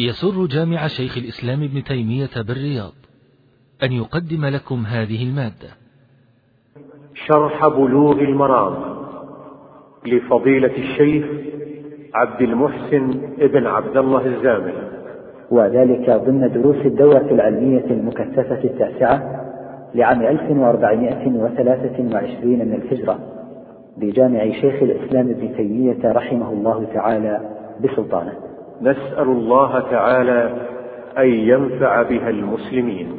يسر جامع شيخ الإسلام ابن تيمية بالرياض أن يقدم لكم هذه المادة. شرح بلوغ المرام لفضيلة الشيخ عبد المحسن ابن عبد الله الزامل. وذلك ضمن دروس الدورة العلمية المكثفة التاسعة لعام 1423 من الهجرة بجامع شيخ الإسلام ابن تيمية رحمه الله تعالى بسلطانه. نسأل الله تعالى أن ينفع بها المسلمين.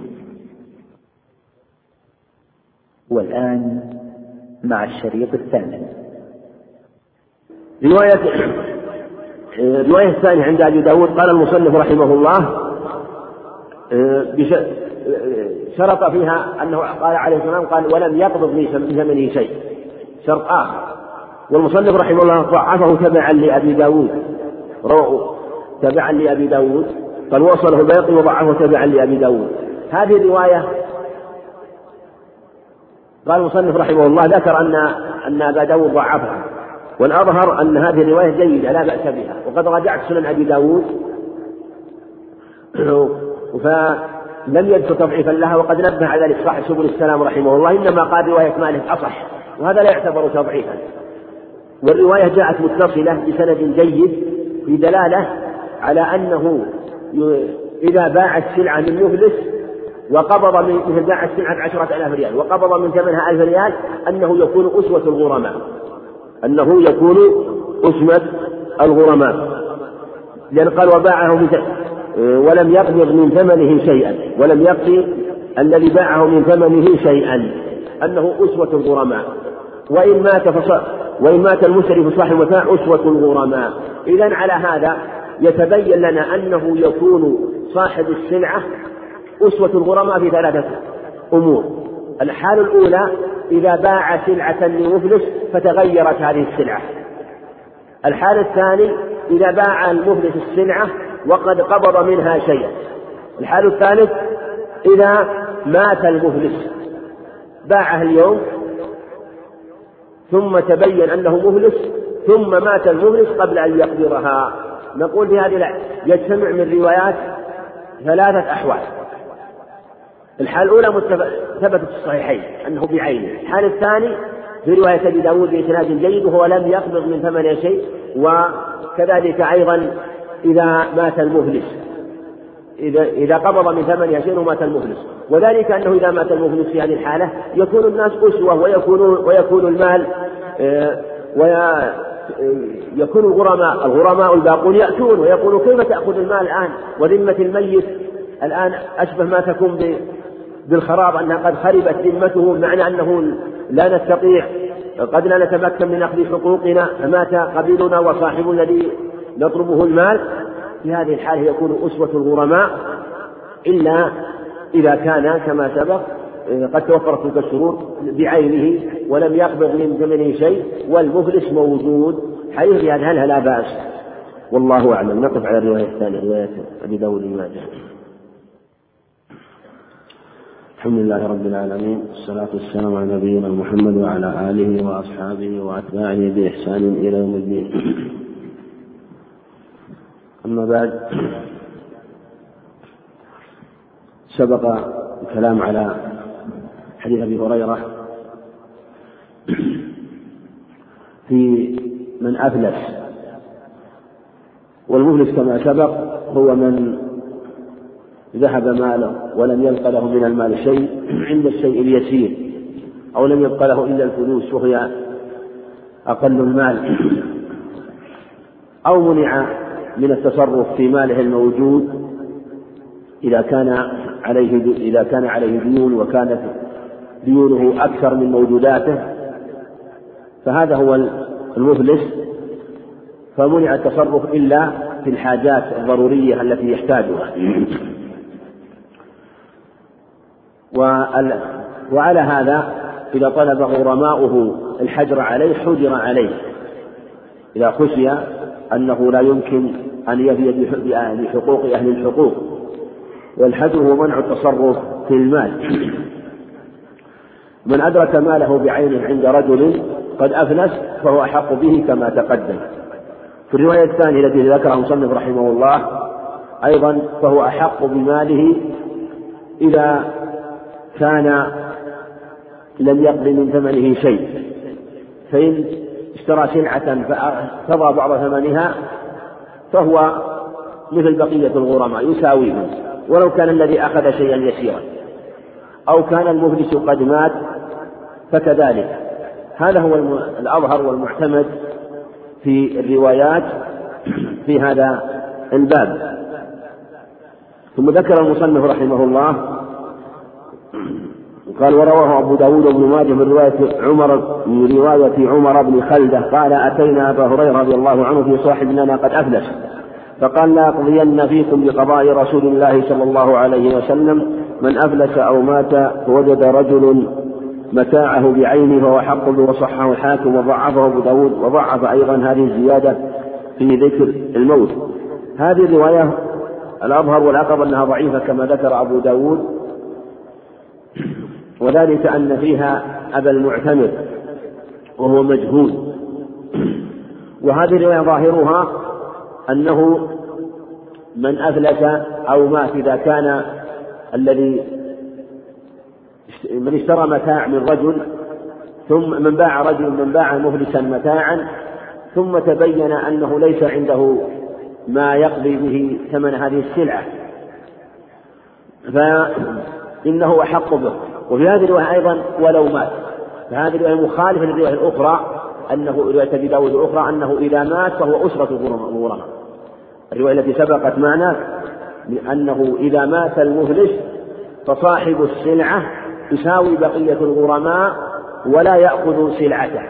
والآن مع الشريط الثامن. رواية الرواية الثانية عند أبي داود. قال المصنف رحمه الله شرط فيها أنه قال عليه السلام قال ولم يقبض من ثمنه شيء. شرط آخر. والمصنف رحمه الله ضعفه تبعا لأبي داود. تبعا لأبي داود قال وصله البيقي وضعفه تبعا لأبي داود. هذه الرواية قال المصنف رحمه الله ذكر أن أن أبا داود ضعفها والأظهر أن هذه الرواية جيدة لا بأس بها. وقد راجعت سنن أبي داود فلم يذكر تضعيفا لها وقد نبه على ذلك صاحب سبل السلام رحمه الله. إنما قال رواية مالك أصح وهذا لا يعتبر تضعيفا. والرواية جاءت متصلة بسند جيد في دلالة على أنه إذا باع السلعة من مفلس وقبض من مثل باع السلعة بعشرة آلاف ريال وقبض من ثمنها ألف ريال أنه يكون أسوة الغرماء. أنه يكون أسمة الغرماء. لأن قال وباعه ولم يقبض من ثمنه شيئا ولم يقضي الذي باعه من ثمنه شيئا. أنه أسوة الغرماء. وإن مات فص... وإن مات المشتري صاحب المتاع أسوة الغرماء. إذا على هذا يتبين لنا أنه يكون صاحب السلعة أسوة الغرماء في ثلاثة أمور. الحالة الأولى إذا باع سلعة لمفلس فتغيرت هذه السلعة. الحالة الثانية إذا باع المفلس السلعة وقد قبض منها شيئا. الحال الثالث إذا مات المفلس باعها اليوم ثم تبين أنه مفلس ثم مات المفلس قبل أن يقدرها نقول في هذه يجتمع من روايات ثلاثة أحوال. الحال الأولى ثبتت في الصحيحين أنه بعينه الحال الثاني في رواية أبي داود بإسناد جيد وهو لم يقبض من ثمن شيء وكذلك أيضا إذا مات المفلس. إذا إذا قبض من ثمنها شيء ومات المفلس. وذلك أنه إذا مات المفلس في هذه الحالة يكون الناس أسوة ويكون ويكون المال ويكون الغرماء الغرماء الباقون يأتون ويقولون كيف تأخذ المال الآن؟ وذمة الميت الآن أشبه ما تكون بالخراب أنها قد خربت ذمته بمعنى أنه لا نستطيع قد لا نتمكن من أخذ حقوقنا فمات قبيلنا وصاحب الذي نطلبه المال. في هذه الحالة يكون أسوة الغرماء إلا إذا كان كما سبق قد توفرت تلك الشروط بعينه ولم يقبض من ثمنه شيء والمفلس موجود. حديث بهذا هل لا بأس؟ والله أعلم. نقف على الرواية الثانية رواية أبي داود بن ماجه. الحمد لله رب العالمين والصلاة والسلام على نبينا محمد وعلى آله وأصحابه وأتباعه بإحسان إلى يوم الدين. أما بعد سبق الكلام على حديث أبي هريرة. في من أفلس. والمفلس كما سبق هو من ذهب ماله ولم يبق له من المال شيء عند الشيء اليسير أو لم يبق له إلا الفلوس وهي أقل المال. أو منع من التصرف في ماله الموجود إذا كان عليه إذا كان عليه ديون وكانت ديونه أكثر من موجوداته فهذا هو المفلس. فمنع التصرف إلا في الحاجات الضرورية التي يحتاجها. وعلى هذا إذا طلب غرماؤه الحجر عليه حجر عليه. إذا خشي أنه لا يمكن أن يفي بحقوق أهل الحقوق. والحجر هو منع التصرف في المال. من أدرك ماله بعينه عند رجل قد أفلس فهو أحق به كما تقدم. في الرواية الثانية التي ذكرها المصنف رحمه الله أيضا فهو أحق بماله إذا كان لم يقض من ثمنه شيء. فإن اشترى سلعة فاقتضى بعض ثمنها فهو مثل بقية الغرماء يساويهم ولو كان الذي أخذ شيئا يسيرا. أو كان المفلس قد مات فكذلك. هذا هو الأظهر والمعتمد في الروايات في هذا الباب. ثم ذكر المصنف رحمه الله قال ورواه أبو داود بن ماجه من رواية عمر من رواية عمر بن خلدة قال أتينا أبا هريرة رضي الله عنه في صاحب لنا قد أفلس. فقال لا أقضين فيكم بقضاء رسول الله صلى الله عليه وسلم من أفلس أو مات فوجد رجل متاعه بعينه فهو حق وصحه الحاكم وضعفه أبو داود وضعف أيضا هذه الزيادة في ذكر الموت. هذه الرواية الأظهر والأقرب أنها ضعيفة كما ذكر أبو داود. وذلك أن فيها أبا المعتمر وهو مجهول. وهذه الرواية ظاهرها أنه من أفلس أو مات إذا كان الذي من اشترى متاع من رجل ثم من باع رجل من باع مفلسا متاعا ثم تبين أنه ليس عنده ما يقضي به ثمن هذه السلعة. فإنه أحق به. وفي هذه الرواية أيضا ولو مات. فهذه الرواية مخالفة للرواية الأخرى أنه رواية أبي داود الأخرى أنه إذا مات فهو أسرة الغرماء الرواية التي سبقت معنا أنه إذا مات المفلس فصاحب السلعة يساوي بقية الغرماء ولا يأخذ سلعته.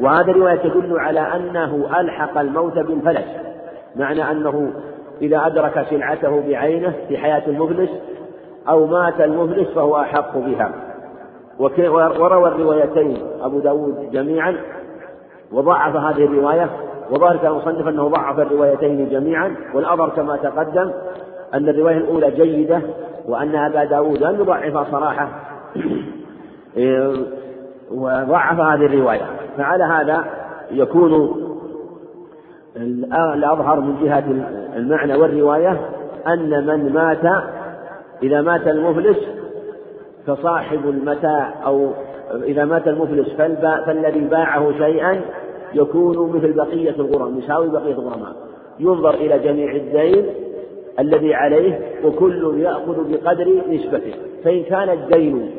وهذه الرواية تدل على أنه ألحق الموت بالفلس معنى أنه إذا أدرك سلعته بعينه في حياة المفلس أو مات المفلس فهو أحق بها. وروى الروايتين أبو داود جميعا وضعف هذه الرواية وظاهر المصنف أنه ضعف الروايتين جميعا. والأظهر كما تقدم أن الرواية الأولى جيدة وأن أبا داود لم يضعفها صراحة وضعف هذه الرواية. فعلى هذا يكون الأظهر من جهة المعنى والرواية أن من مات إذا مات المفلس فصاحب المتاع أو إذا مات المفلس فالذي باعه شيئا يكون مثل بقية الغرم يساوي بقية الغرماء. ينظر إلى جميع الدين الذي عليه وكل يأخذ بقدر نسبته. فإن كان الدين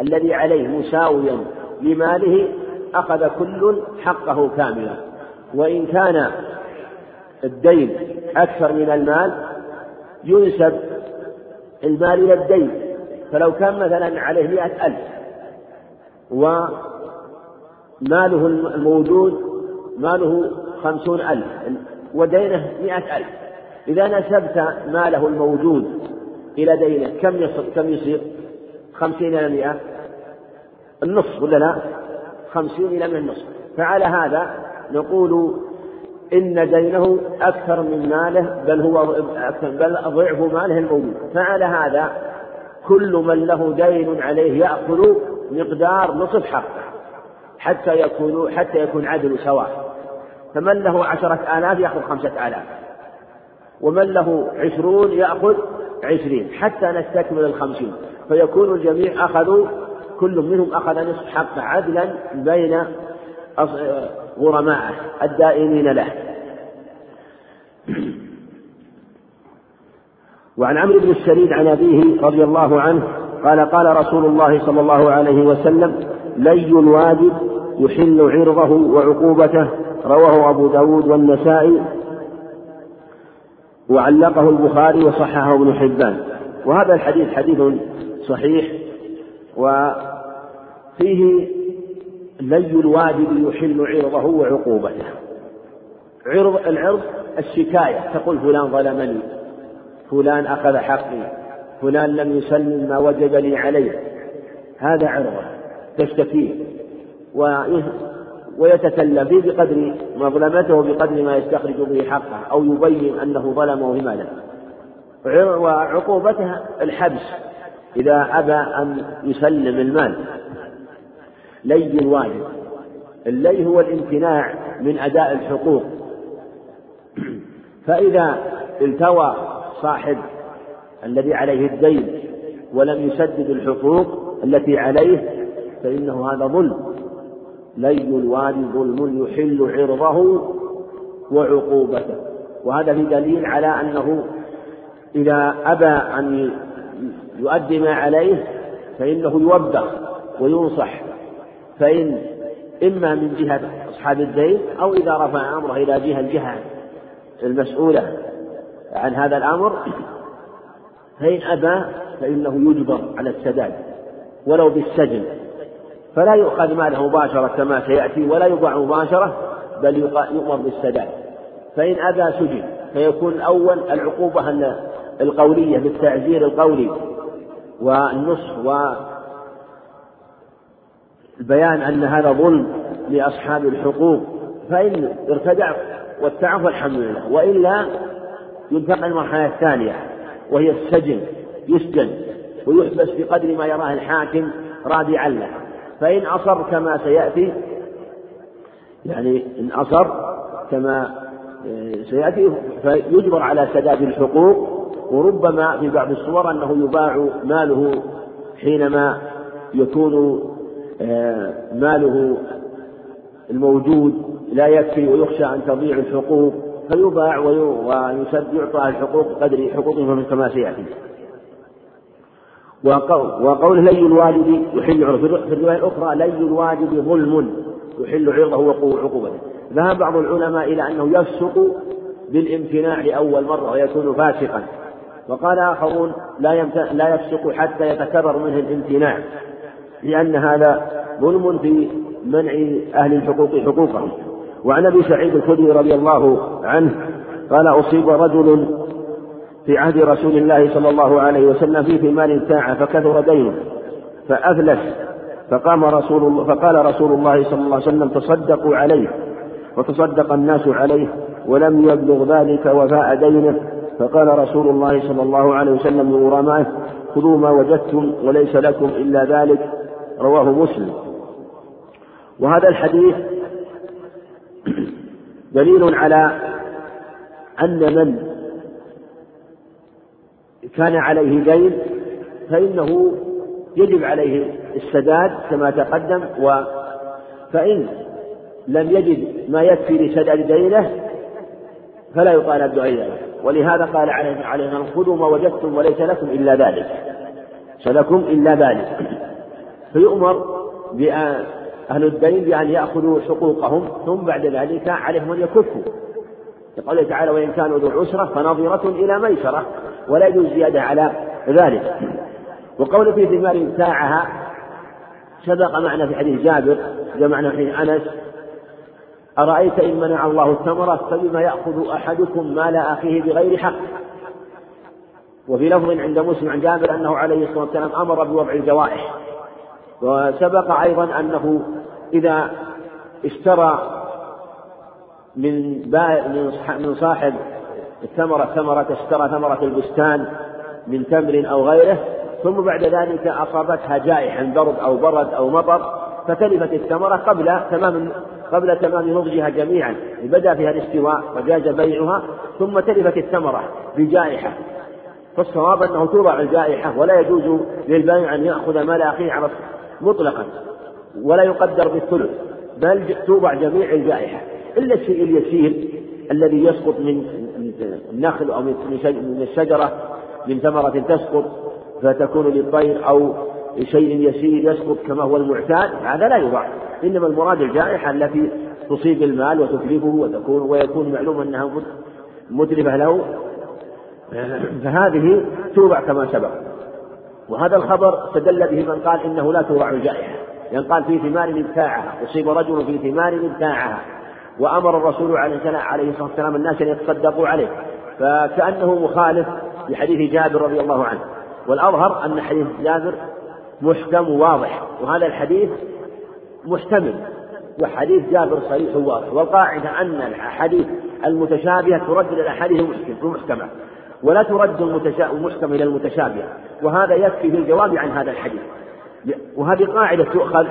الذي عليه مساويا لماله أخذ كل حقه كاملا. وإن كان الدين أكثر من المال ينسب المال إلى الدين. فلو كان مثلا عليه مئة ألف وماله الموجود ماله خمسون ألف ودينه مئة ألف. إذا نسبت ماله الموجود إلى دينه كم يصير كم يصير؟ خمسين إلى مئة؟ النصف ولا لا؟ خمسين إلى من النصف. فعلى هذا نقول إن دينه أكثر من ماله بل هو بل ضعف ماله الموجود فعلى هذا كل من له دين عليه يأخذ مقدار نصف حقه حتى يكون حتى يكون عدل سواء. فمن له عشرة آلاف يأخذ خمسة آلاف. ومن له عشرون يأخذ عشرين حتى نستكمل الخمسين. فيكون الجميع أخذوا كل منهم أخذ نصف حقه عدلا بين غرماءه الدائمين له. وعن عمرو بن السريد عن أبيه رضي الله عنه قال قال رسول الله صلى الله عليه وسلم لي الواجب يحل عرضه وعقوبته رواه أبو داود والنسائي وعلقه البخاري وصححه ابن حبان. وهذا الحديث حديث صحيح وفيه لي الواجب يحل عرضه وعقوبته. عرض العرض الشكاية تقول فلان ظلمني فلان أخذ حقي فلان لم يسلم ما وجب لي عليه. هذا عرضه تشتكيه ويتكلم فيه بقدر مظلمته بقدر ما يستخرج به حقه أو يبين أنه ظلمه لماذا وعقوبته الحبس. إذا أبى أن يسلم المال. لي الواجب اللي هو الامتناع من أداء الحقوق. فإذا التوى صاحب الذي عليه الدين ولم يسدد الحقوق التي عليه فإنه هذا ظلم. لي الوالي ظلم يحل عرضه وعقوبته. وهذا في دليل على أنه إذا أبى أن يؤدي ما عليه فإنه يوبخ وينصح. فإن إما من جهة أصحاب الدين أو إذا رفع أمره إلى جهة الجهة المسؤولة عن هذا الأمر فإن أبى فإنه يجبر على السداد ولو بالسجن. فلا يؤخذ ماله مباشرة كما سيأتي ولا يباع مباشرة بل يؤمر بالسداد. فإن أبى سجن فيكون الأول العقوبة القولية بالتعزير القولي والنصح والبيان أن هذا ظلم لأصحاب الحقوق فإن ارتدع واتعف والحمد لله وإلا ينتقل المرحلة الثانية وهي السجن يسجن ويحبس بقدر ما يراه الحاكم رادعا له فإن أصر كما سيأتي يعني إن أصر كما آه، سيأتي فيجبر على سداد الحقوق وربما في بعض الصور أنه يباع ماله حينما يكون آه، ماله الموجود لا يكفي ويخشى أن تضيع الحقوق فيباع ويعطى الحقوق قدر حقوقهم كما سيأتي وقوله لي الواجب يحل عرضه. في الرواية الأخرى لي الواجب ظلم يحل عرضه وعقوبته ذهب بعض العلماء إلى أنه يفسق بالامتناع لأول مرة ويكون فاسقا. وقال آخرون لا لا يفسق حتى يتكرر منه الامتناع لأن هذا ظلم في منع أهل الحقوق حقوقهم. وعن أبي سعيد الخدري رضي الله عنه قال أصيب رجل في عهد رسول الله صلى الله عليه وسلم في ثمار ساعة فكثر دينه فأفلس فقام رسول الله فقال رسول الله صلى الله عليه وسلم تصدقوا عليه وتصدق الناس عليه ولم يبلغ ذلك وفاء دينه. فقال رسول الله صلى الله عليه وسلم لغرمائه خذوا ما وجدتم وليس لكم إلا ذلك رواه مسلم. وهذا الحديث دليل على أن من كان عليه دين فإنه يجب عليه السداد كما تقدم و فإن لم يجد ما يكفي لسداد دينه فلا يطالب بغيره ولهذا قال عليه خذوا ما وجدتم وليس لكم إلا ذلك. فلكم إلا ذلك. فيؤمر أهل الدين بأن يأخذوا حقوقهم ثم بعد ذلك عليهم أن يكفوا. لقوله تعالى وإن كانوا ذو عسرة فنظرة إلى ميسرة ولا يجوز زيادة على ذلك. وقول في ثمار ساعها سبق معنا في حديث جابر جمعنا حديث أنس أرأيت إن منع الله الثمرة فبما يأخذ أحدكم مال أخيه بغير حق؟ وفي لفظ عند مسلم عن جابر أنه عليه الصلاة والسلام أمر بوضع الجوائح. وسبق أيضا أنه إذا اشترى من من صاحب الثمرة ثمرة اشترى ثمرة البستان من تمر أو غيره ثم بعد ذلك أصابتها جائحة برد أو برد أو مطر فتلفت الثمرة قبل تمام قبل تمام نضجها جميعا بدأ فيها الاستواء وجاز بيعها ثم تلفت الثمرة بجائحة. فالصواب أنه توضع الجائحة ولا يجوز للبائع أن يأخذ مال أخيه على مطلقا ولا يقدر بالثلث بل توضع جميع الجائحة. إلا الشيء اليسير الذي يسقط من النخل أو من الشجرة من ثمرة تسقط فتكون للطير أو شيء يسير يسقط كما هو المعتاد هذا لا يضاع إنما المراد الجائحة التي تصيب المال وتتلفه وتكون ويكون معلوم أنها متلفة له. فهذه توضع كما سبق. وهذا الخبر استدل به من قال إنه لا توضع الجائحة. لأن يعني قال في ثمار ابتاعها أصيب رجل في ثمار ابتاعها. وأمر الرسول عليه الصلاة والسلام الناس أن يتصدقوا عليه. فكأنه مخالف لحديث جابر رضي الله عنه. والأظهر أن حديث جابر محكم واضح وهذا الحديث محتمل وحديث جابر صريح واضح والقاعدة أن الأحاديث المتشابهة ترد إلى الأحاديث المحكمة ولا ترد المحكم إلى المتشابهة وهذا يكفي في الجواب عن هذا الحديث. وهذه قاعدة تؤخذ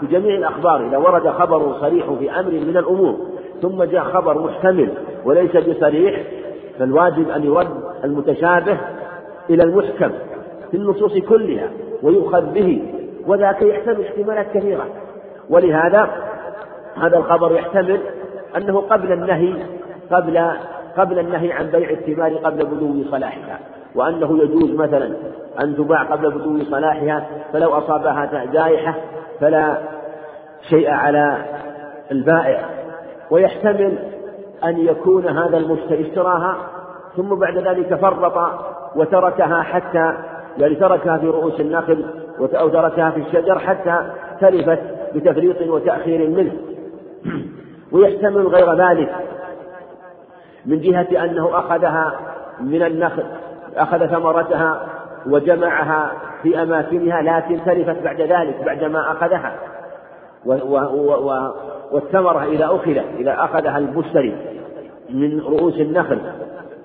في جميع الأخبار إذا ورد خبر صريح في أمر من الأمور ثم جاء خبر محتمل وليس بصريح فالواجب أن يرد المتشابه إلى المحكم. في النصوص كلها ويؤخذ به وذاك يحتمل احتمالات كثيرة ولهذا هذا الخبر يحتمل أنه قبل النهي قبل قبل النهي عن بيع الثمار قبل بدو صلاحها. وأنه يجوز مثلا أن تباع قبل بدو صلاحها فلو أصابها جائحة فلا شيء على البائع. ويحتمل أن يكون هذا المشتري اشتراها ثم بعد ذلك فرط وتركها حتى يعني تركها في رؤوس النخل أو تركها في الشجر حتى تلفت بتفريط وتأخير منه. ويحتمل غير ذلك من جهة أنه أخذها من النخل أخذ ثمرتها وجمعها في أماكنها لكن تلفت بعد ذلك بعدما أخذها. والثمرة إذا أخذت إذا أخذها المشتري من رؤوس النخل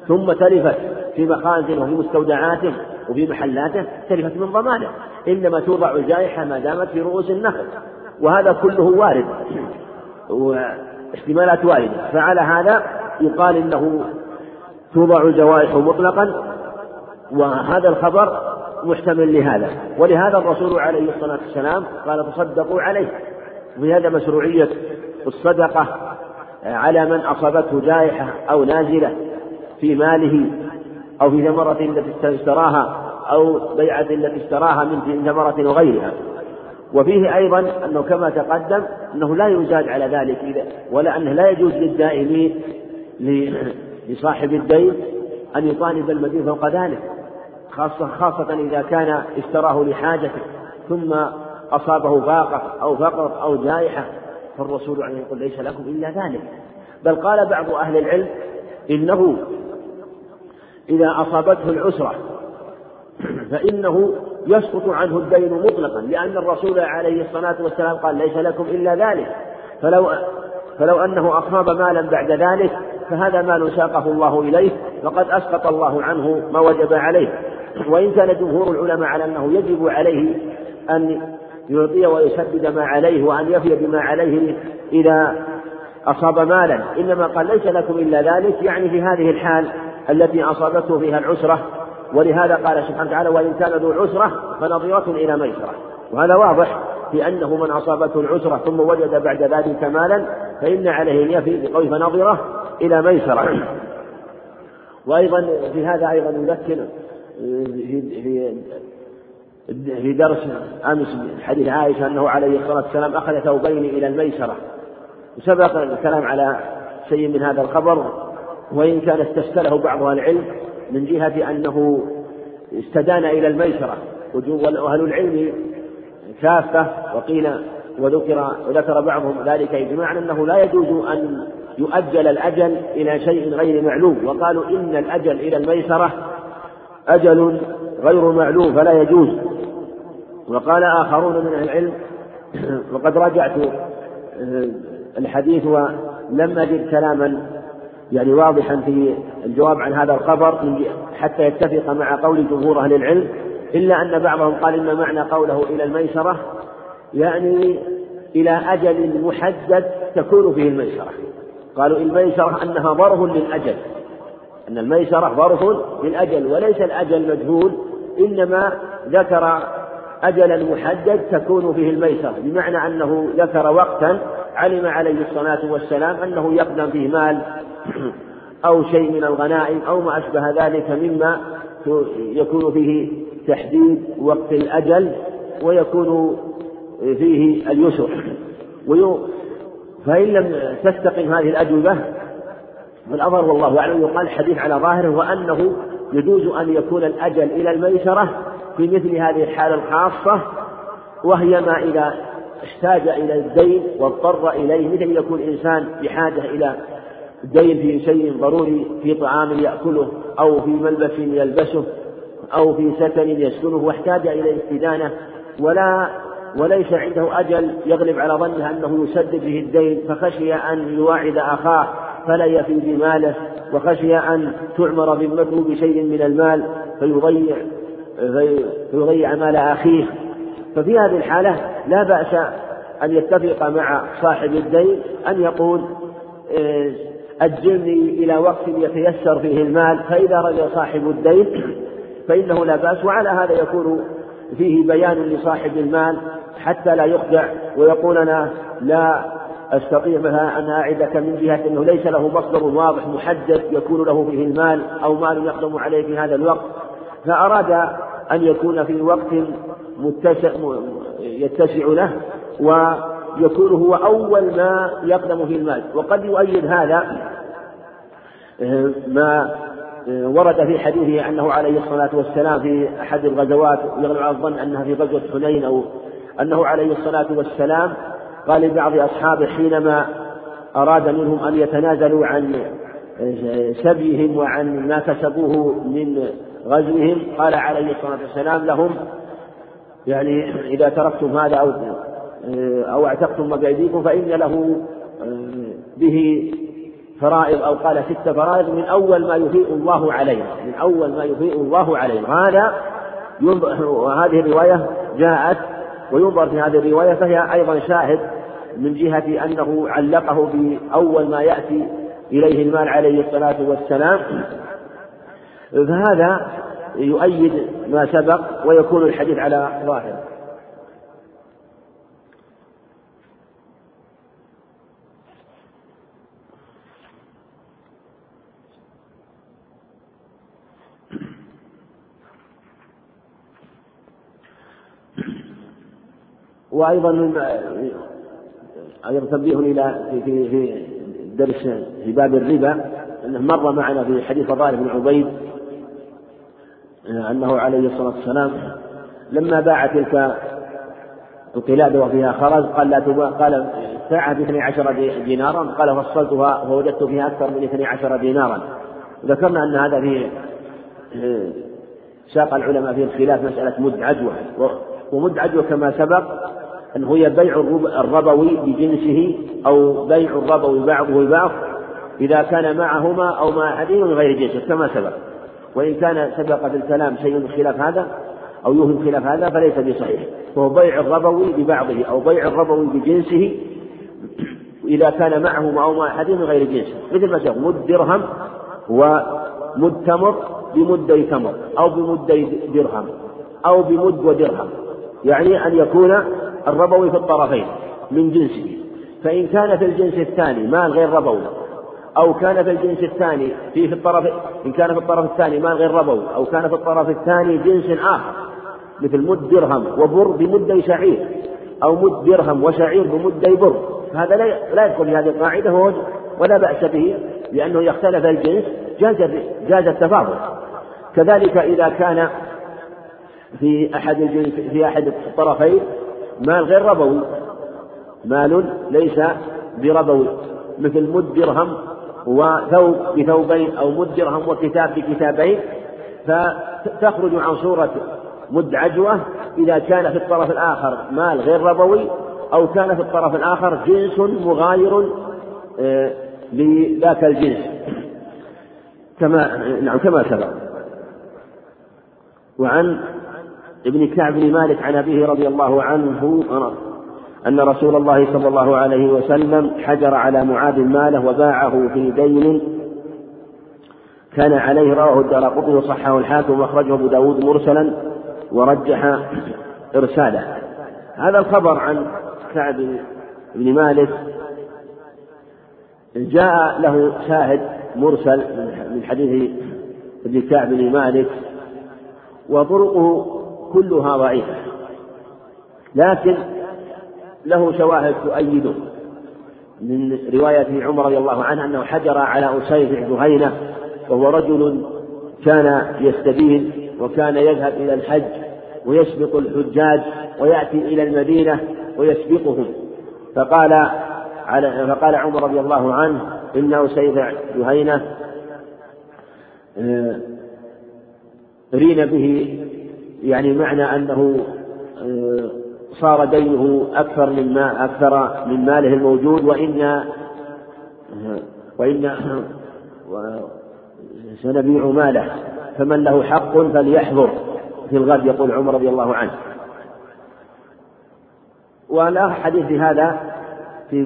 ثم تلفت في مخازن وفي مستودعاته وفي محلاته تلفت من ضمانه. إنما توضع الجائحة ما دامت في رؤوس النخل. وهذا كله وارد. واحتمالات واردة. فعلى هذا يقال إنه توضع الجوائح مطلقا. وهذا الخبر محتمل لهذا. ولهذا الرسول عليه الصلاة والسلام قال تصدقوا عليه. وهذا مشروعية الصدقة على من أصابته جائحة أو نازلة في ماله أو في ثمرة التي اشتراها أو بيعة التي اشتراها من ثمرة وغيرها. وفيه أيضا أنه كما تقدم أنه لا يزاد على ذلك إذا ولا أنه لا يجوز للدائمين لصاحب الدين أن يطالب المدين فوق ذلك خاصة خاصة إذا كان اشتراه لحاجته ثم أصابه باقة أو فقر أو جائحة فالرسول عليه يقول ليس لكم إلا ذلك. بل قال بعض أهل العلم إنه إذا أصابته العسرة. فإنه يسقط عنه الدين مطلقا لأن الرسول عليه الصلاة والسلام قال ليس لكم إلا ذلك. فلو فلو أنه أصاب مالا بعد ذلك فهذا مال ساقه الله إليه فقد أسقط الله عنه ما وجب عليه. وإن كان جمهور العلماء على أنه يجب عليه أن يعطي ويسدد ما عليه وأن يفي بما عليه إذا أصاب مالا. إنما قال ليس لكم إلا ذلك. يعني في هذه الحال التي أصابته فيها العسرة ولهذا قال سبحانه وتعالى وإن كان ذو عسرة فنظيرة إلى ميسرة. وهذا واضح في أنه من أصابته العسرة ثم وجد بعد ذلك مالا فإن عليه أن يفي بقول فنظرة إلى ميسرة. وأيضا في هذا أيضا نذكر في في درس أمس حديث عائشة أنه عليه الصلاة والسلام أخذ ثوبين إلى الميسرة. وسبق الكلام على شيء من هذا الخبر. وإن كان استشكله بعض أهل العلم من جهة أنه استدان إلى الميسرة وأهل العلم كافة وقيل وذكر وذكر بعضهم ذلك إجماعا أنه لا يجوز أن يؤجل الأجل إلى شيء غير معلوم وقالوا إن الأجل إلى الميسرة أجل غير معلوم فلا يجوز. وقال آخرون من أهل العلم وقد راجعت آه، الحديث ولم أجد كلاما يعني واضحا في الجواب عن هذا الخبر حتى يتفق مع قول جمهور أهل العلم إلا أن بعضهم قال إن معنى قوله إلى الميسرة يعني إلى أجل محدد تكون فيه الميسرة قالوا الميسرة أنها ظرف للأجل. أن الميسرة ظرف للأجل وليس الأجل مجهول إنما ذكر أجلا محدد تكون فيه الميسرة بمعنى أنه ذكر وقتا علم عليه الصلاة والسلام أنه يقدم فيه مال أو شيء من الغنائم أو ما أشبه ذلك مما يكون فيه تحديد وقت الأجل ويكون فيه اليسر. فإن لم تستقم هذه الأجوبة فالأمر والله أعلم يقال الحديث على ظاهره وأنه يجوز أن يكون الأجل إلى الميسرة في مثل هذه الحالة الخاصة وهي ما إذا احتاج إلى الدين واضطر إليه مثل يكون إنسان بحاجة إلى دين في شيء ضروري في طعام يأكله أو في ملبس يلبسه أو في سكن يسكنه واحتاج إلى الاستدانة ولا وليس عنده أجل يغلب على ظنه أنه يسدد به الدين. فخشي أن يواعد أخاه فلا يفي بماله وخشي أن تعمر ذمته بشيء من المال فيضيع فيضيع مال أخيه. ففي هذه الحالة لا بأس أن يتفق مع صاحب الدين أن يقول آه، أجلني إلى وقت يتيسر فيه المال فإذا رجع صاحب الدين فإنه لا بأس وعلى هذا يكون فيه بيان لصاحب المال حتى لا يخدع ويقول أنا لا أستطيع مثلا أن أعدك من جهة أنه ليس له مصدر واضح محدد يكون له فيه المال أو مال يقدم عليه في هذا الوقت. فأراد أن يكون في وقت متسع يتسع له ويكون هو أول ما يقدم في المال. وقد يؤيد هذا ما ورد في حديثه أنه عليه الصلاة والسلام في أحد الغزوات يغلب على الظن أنها في غزوة حنين أو أنه عليه الصلاة والسلام قال لبعض أصحابه حينما أراد منهم أن يتنازلوا عن سبيهم وعن ما كسبوه من غزوهم قال عليه الصلاة والسلام لهم يعني إذا تركتم هذا أو أو اعتقتم بأيديكم فإن له به فرائض أو قال ست فرائض من أول ما يفيء الله علينا من أول ما يفيء الله علينا. هذا وهذه الرواية جاءت وينظر في هذه الرواية فهي أيضا شاهد من جهة أنه علقه بأول ما يأتي إليه المال عليه الصلاة والسلام. فهذا يؤيد ما سبق ويكون الحديث على ظاهر. وأيضا أيضا تنبيه إلى في في في درس في باب الربا أنه مر معنا في حديث فضائل بن عبيد أنه عليه الصلاة والسلام لما باع تلك القلادة وفيها خرز قال لا تباع قال ساعة باثني عشر دينارا قال فصلتها فوجدت فيها أكثر من اثني عشر دينارا. ذكرنا أن هذا في ساق العلماء في الخلاف مسألة مد عدوى ومد عدوى كما سبق أنه هي بيع الربوي بجنسه أو بيع الربوي بعضه البعض إذا كان معهما أو مع أحدهما من غير جنسه كما سبق. وإن كان سبق في الكلام شيء خلاف هذا أو يوهم خلاف هذا فليس بصحيح. فهو بيع الربوي ببعضه أو بيع الربوي بجنسه إذا كان معهما أو مع أحدهما من غير جنسه مثل ما سبق مد درهم ومد تمر بمدي تمر أو بمدي درهم أو بمد ودرهم. يعني أن يكون الربوي في الطرفين من جنسه. فإن كان في الجنس الثاني مال غير ربوي أو كان في الجنس الثاني في في الطرف إن كان في الطرف الثاني مال غير ربوي أو كان في الطرف الثاني جنس آخر مثل مد درهم وبر بمدي شعير أو مد درهم وشعير بمدي بر. هذا لا لا يدخل في هذه القاعدة ولا بأس به لأنه يختلف الجنس جاز جاز التفاضل. كذلك إذا كان في أحد الجنس في أحد الطرفين مال غير ربوي مال ليس بربوي مثل مد درهم وثوب بثوبين أو مد درهم وكتاب بكتابين فتخرج عن صورة مد عجوة إذا كان في الطرف الآخر مال غير ربوي أو كان في الطرف الآخر جنس مغاير آه، لذاك الجنس. كما نعم كما سبق. وعن ابن كعب بن مالك عن أبيه رضي الله عنه أن رسول الله صلى الله عليه وسلم حجر على معاذ ماله وباعه في دين كان عليه رواه الدار قطني وصححه الحاكم وأخرجه أبو داود مرسلا ورجح إرساله. هذا الخبر عن كعب بن مالك جاء له شاهد مرسل من حديث ابن كعب بن مالك وطرقه كلها ضعيفة. لكن له شواهد تؤيده من رواية عمر رضي الله عنه أنه حجر على أسيد جهينة وهو رجل كان يستبين وكان يذهب إلى الحج ويسبق الحجاج ويأتي إلى المدينة ويسبقهم. فقال على فقال عمر رضي الله عنه إن أسيد جهينة آه، رين به يعني معنى أنه آه، صار دينه أكثر من ما أكثر من ماله الموجود وإن وإن سنبيع ماله فمن له حق فليحضر. في الغد يقول عمر رضي الله عنه. ولا حديث هذا في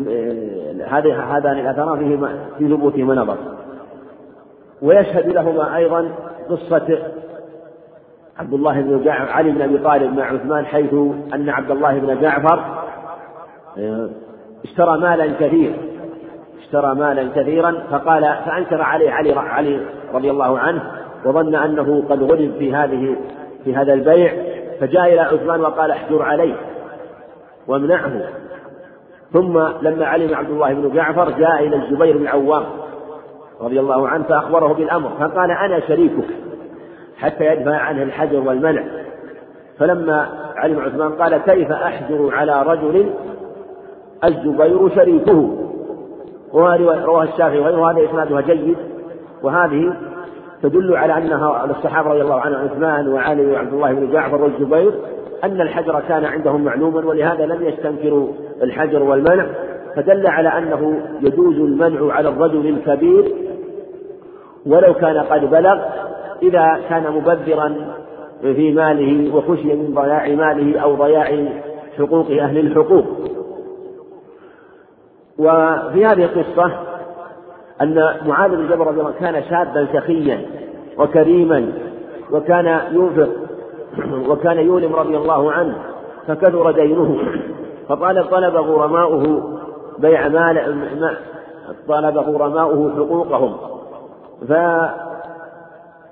هذه هذان الأثران فيه في ثبوتهما نظر. ويشهد لهما أيضا قصة عبد الله بن جعفر علي بن أبي طالب مع عثمان حيث أن عبد الله بن جعفر آه، اشترى مالا كثيرا اشترى مالا كثيرا فقال فأنكر عليه علي علي رضي الله عنه وظن أنه قد غلب في هذه في هذا البيع فجاء إلى عثمان وقال احجر عليه وامنعه. ثم لما علم عبد الله بن جعفر جاء إلى الزبير بن عوام رضي الله عنه فأخبره بالأمر فقال أنا شريكك. حتى يدفع عنه الحجر والمنع. فلما علم عثمان قال كيف أحجر على رجل الزبير شريكه؟ رواه الشافعي وغيره هذا إسنادها جيد. وهذه تدل على أنها الصحابة رضي الله عنهم عثمان وعلي وعبد الله بن جعفر والزبير أن الحجر كان عندهم معلوما ولهذا لم يستنكروا الحجر والمنع. فدل على أنه يجوز المنع على الرجل الكبير ولو كان قد بلغ إذا كان مبذرا في ماله وخشي من ضياع ماله أو ضياع حقوق أهل الحقوق. وفي هذه القصة أن معاذ بن جبل رضي الله كان شابا سخيا وكريما وكان ينفق وكان يولم رضي الله عنه فكثر دينه. فطلب طلب غرماؤه بيع مال طلب غرماؤه حقوقهم.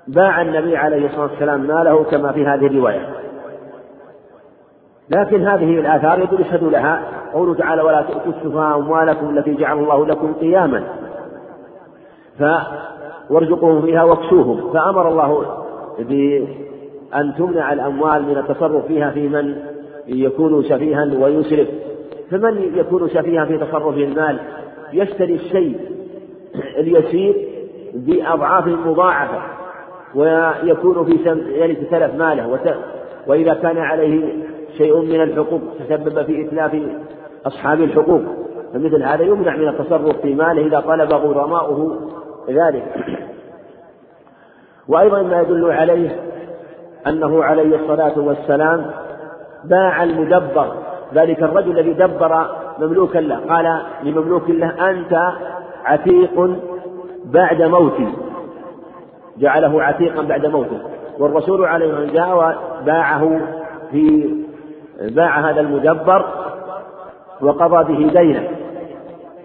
فباع النبي عليه الصلاة والسلام ماله كما في هذه الرواية. لكن هذه الآثار يدل يشهد لها قوله تعالى ولا تؤتوا السفهاء أموالكم التي جعل الله لكم قياما. ف وارزقوهم فيها واكسوهم. فأمر الله بأن تمنع الأموال من التصرف فيها في من يكون سفيها ويسرف. فمن يكون سفيها في تصرف المال يشتري الشيء اليسير بأضعاف مضاعفة. ويكون في يعني تلف ماله وإذا كان عليه شيء من الحقوق تسبب في إتلاف أصحاب الحقوق فمثل هذا يمنع من التصرف في ماله إذا طلب غرماؤه ذلك. وأيضا ما يدل عليه أنه عليه الصلاة والسلام باع المدبر ذلك الرجل الذي دبر مملوكا له قال لمملوك له أنت عتيق بعد موتي. جعله عتيقا بعد موته. والرسول عليه الصلاة والسلام جاء وباعه في باع هذا المدبر وقضى به دينه.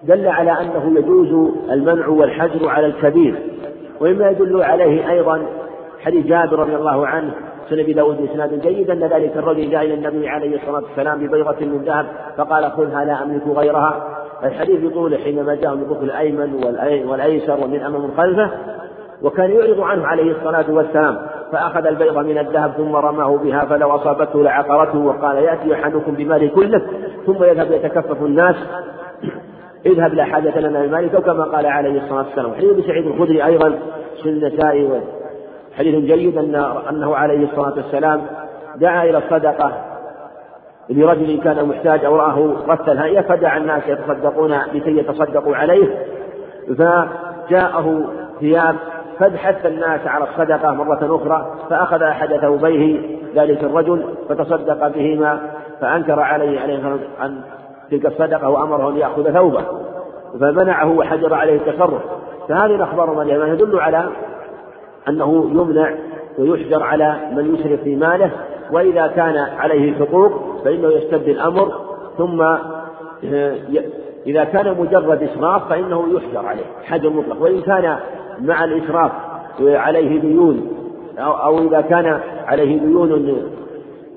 دل على أنه يجوز المنع والحجر على الكبير. ومما يدل عليه أيضا حديث جابر رضي الله عنه سنن أبي داود باسناد جيد أن ذلك الرجل جاء إلى النبي عليه الصلاة والسلام ببيضة من ذهب فقال خذها لا أملك غيرها. الحديث يطول حينما جاء من الركن الأيمن والأيسر ومن أمام خلفه. وكان يعرض عنه عليه الصلاة والسلام فأخذ البيض من الذهب ثم رماه بها فلو أصابته لعقرته وقال يأتي أحدكم بماله كله ثم يذهب يتكفف الناس اذهب لا حاجة لنا لمالك وكما قال عليه الصلاة والسلام. حديث سعيد الخدري أيضا في النسائي حديث جيد أن أنه عليه الصلاة والسلام دعا إلى الصدقة لرجل كان محتاج أو رآه رث الهيئة فدعا الناس يتصدقون لكي يتصدقوا عليه فجاءه ثياب فابحث الناس على الصدقة مرة أخرى فأخذ أحد ثوبيه ذلك الرجل فتصدق بهما فأنكر عليه عليه أن تلك الصدقة وأمره أن يأخذ ثوبه فمنعه وحجر عليه التصرف. فهذه الأخبار ما يدل على أنه يمنع ويحجر على من يسرف في ماله وإذا كان عليه حقوق فإنه يستبدل الأمر ثم آه، إذا كان مجرد إسراف فإنه يحجر عليه حجر مطلق. وإن كان مع الإسراف عليه ديون أو إذا كان عليه ديون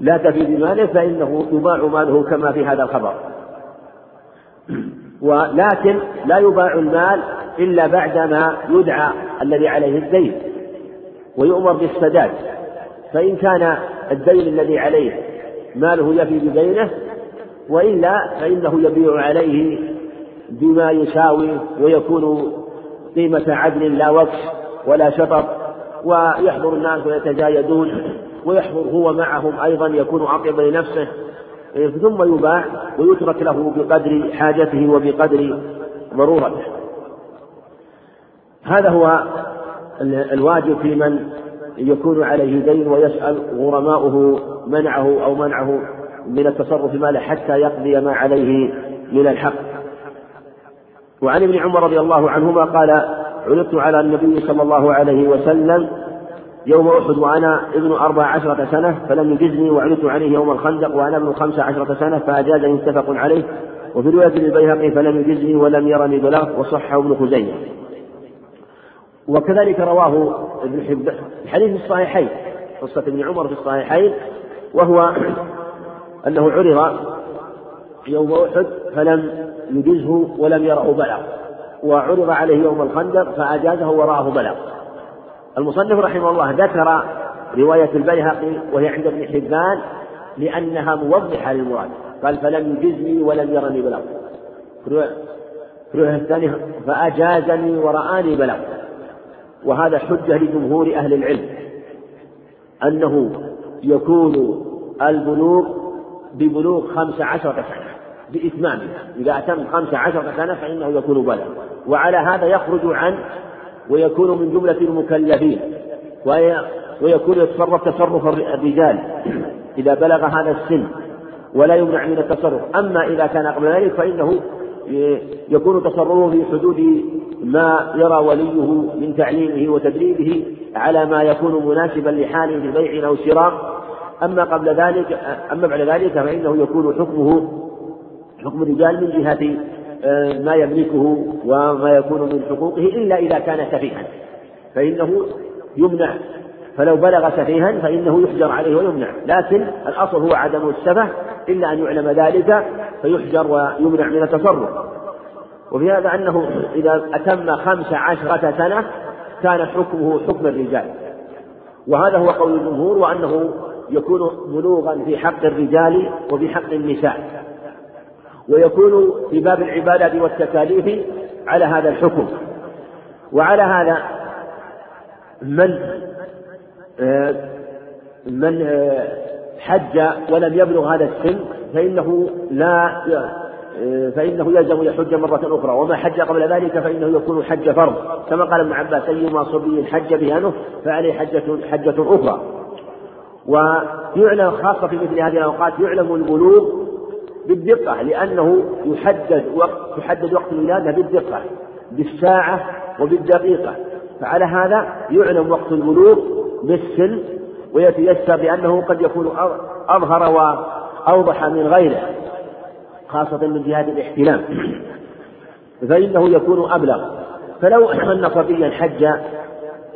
لا تفي بماله فإنه يباع ماله كما في هذا الخبر. ولكن لا يباع المال إلا بعدما يدعى الذي عليه الدين ويؤمر بالسداد. فإن كان الدين الذي عليه ماله يفي بدينه وإلا فإنه يبيع عليه بما يساوي ويكون قيمة عدل لا وقف ولا شطط ويحضر الناس ويتجايدون ويحضر هو معهم أيضا يكون أطيب لنفسه ثم يباع ويترك له بقدر حاجته وبقدر ضرورته. هذا هو الواجب في من يكون عليه دين ويسأل غرماؤه منعه أو منعه من التصرف ماله حتى يقضي ما عليه من الحق. وعن ابن عمر رضي الله عنهما قال عرضت على النبي صلى الله عليه وسلم يوم أحد وأنا ابن أربع عشرة سنة فلم يجزني وعرضت عليه يوم الخندق وأنا ابن خمس عشرة سنة فأجازني متفق عليه. وفي رواية للبيهقي فلم يجزني ولم يرني بلغت وصحه ابن خزيمة. وكذلك رواه ابن حبان الحديث في الصحيحين قصة ابن عمر في الصحيحين وهو أنه عرض يوم أحد فلم يجزه ولم يره بلغ وعرض عليه يوم الخندق فأجازه ورآه بلغ المصنف رحمه الله ذكر رواية البيهقي وهي عند ابن حبان لأنها موضحة للمراد قال فلم يجزني ولم يرني بلغ الرواية الثانية فأجازني ورآني بلغ وهذا حجة لجمهور أهل العلم أنه يكون البلوغ ببلوغ خمس عشرة سنة. بإتمامها. إذا أتم خمس عشرة سنة فإنه يكون بلغ وعلى هذا يخرج عن ويكون من جملة المكلفين. ويكون يتصرف تصرف الرجال. إذا بلغ هذا السن ولا يمنع من التصرف. أما إذا كان قبل ذلك فإنه يكون تصرفه في حدود ما يرى وليه من تعليمه وتدريبه على ما يكون مناسبا لحاله في بيع أو شراء أما قبل ذلك أما بعد ذلك فإنه يكون حكمه حكم الرجال من جهة آه، ما يملكه وما يكون من حقوقه إلا إذا كان سفيها فإنه يمنع. فلو بلغ سفيها فإنه يحجر عليه ويمنع. لكن الأصل هو عدم السفه إلا أن يعلم ذلك فيحجر ويمنع من التصرف. وفي هذا أنه إذا أتم خمس عشرة سنة كان حكمه حكم الرجال. وهذا هو قول الجمهور وأنه يكون بلوغا في حق الرجال وفي حق النساء. ويكون في باب العبادات والتكاليف على هذا الحكم. وعلى هذا من آه، من آه، حج ولم يبلغ هذا السن فإنه لا آه، فإنه يلزم يحج مرة أخرى. وما حج قبل ذلك فإنه يكون حج فرض. كما قال ابن عباس أيما صبي حج بهانه فعليه حجة حجة أخرى. ويعلم خاصة في مثل هذه الأوقات يعلم البلوغ بالدقة لأنه يحدد وقت يحدد وقت الولادة بالدقة بالساعة وبالدقيقة. فعلى هذا يعلم وقت البلوغ بالسن ويتيسر بأنه قد يكون أظهر وأوضح من غيره خاصة من جهة الاحتلام. فإنه يكون أبلغ. فلو أن صبيا حج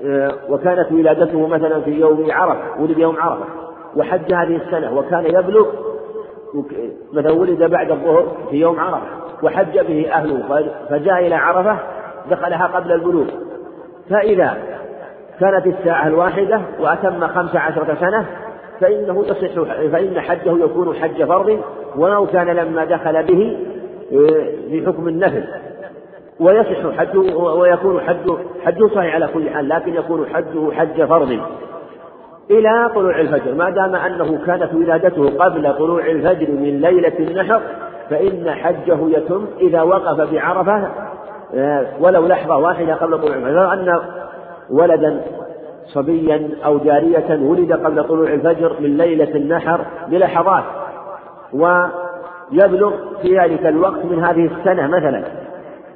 آه، وكانت ولادته مثلا في يوم عرفة ولد يوم عرفة وحج هذه السنة وكان يبلغ مثلا ولد بعد الظهر في يوم عرفة وحج به أهله فجاء إلى عرفة دخلها قبل البلوغ. فإذا كانت الساعة الواحدة وأتم خمس عشرة سنة فإنه يصح فإن حجه يكون حج فرض ولو كان لما دخل به بحكم آه، النفل. ويصح حجه ويكون حجه حجه صحيح على كل حال لكن يكون حجه حج فرض. إلى طلوع الفجر. ما دام أنه كانت ولادته قبل طلوع الفجر من ليلة النحر فإن حجه يتم إذا وقف بعرفة آه، ولو لحظة واحدة قبل طلوع الفجر. أن ولدا صبيا أو جارية ولد قبل طلوع الفجر من ليلة النحر بلحظات ويبلغ في ذلك الوقت من هذه السنة مثلا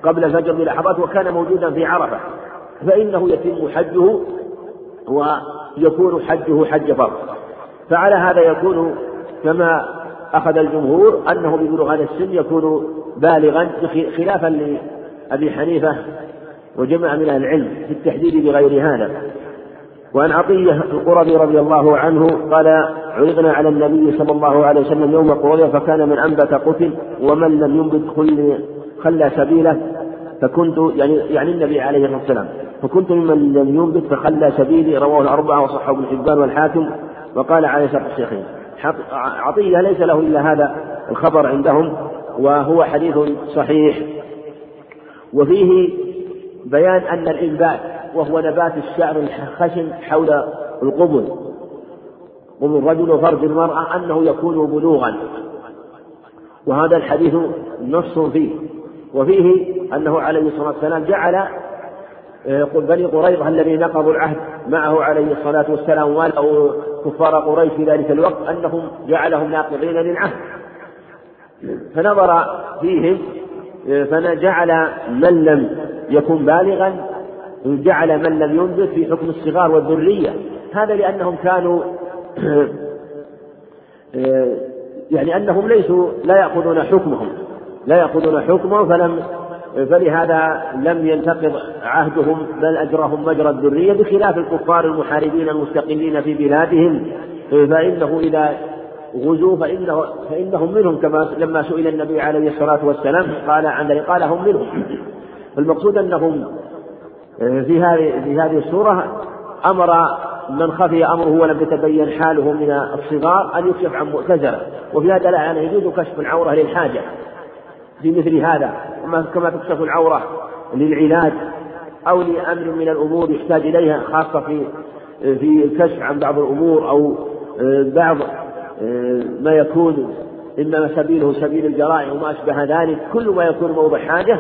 قبل الفجر بلحظات وكان موجودا في عرفة فإنه يتم حجه ويكون حجه حج فرض. فعلى هذا يكون كما أخذ الجمهور أنه ببلوغ هذا السن يكون بالغا خلافا لأبي حنيفة وجمع من أهل العلم في التحديد بغير هذا. وعن عطية القرظي رضي الله عنه قال عرضنا على النبي صلى الله عليه وسلم يوم قرية فكان من أنبت قتل ومن لم ينبت خلى سبيله فكنت يعني يعني النبي عليه الصلاة والسلام. فكنت ممن لم ينبت فخلى سبيلي رواه الأربعة وصححه ابن حبان والحاكم وقال عليه شرح الشيخين عطية ليس له إلا هذا الخبر عندهم وهو حديث صحيح. وفيه بيان أن الإنبات وهو نبات الشعر الخشن حول القبل. قبل الرجل وفرج المرأة أنه يكون بلوغا. وهذا الحديث نص فيه. وفيه أنه عليه الصلاة والسلام جعل آه، بني قريظة الذين نقضوا العهد معه عليه الصلاة والسلام ولوا كفار قريش في ذلك الوقت أنهم جعلهم ناقضين للعهد. فنظر فيهم فجعل من لم يكن بالغا جعل من لم ينبت في حكم الصغار والذرية. هذا لأنهم كانوا يعني أنهم ليسوا لا يأخذون حكمهم لا يأخذون حكمهم فلم فلهذا لم ينتقض عهدهم بل أجرهم مجرى الذرية بخلاف الكفار المحاربين المستقلين في بلادهم. فإنه إذا غزوا فإنه فإنهم منهم كما لما سئل النبي عليه الصلاة والسلام قال عن قال هم منهم. المقصود أنهم في هذه في هذه السورة أمر من خفي أمره ولم يتبين حاله من الصغار أن يكشف عن مؤتزرة. وفي هذا لا يجوز كشف العورة للحاجة. في مثل هذا كما تكشف العورة للعلاج أو لأمر من الأمور يحتاج إليها خاصة في في الكشف عن بعض الأمور أو بعض ما يكون إما سبيله سبيل الجرائم وما أشبه ذلك كل ما يكون موضع حاجة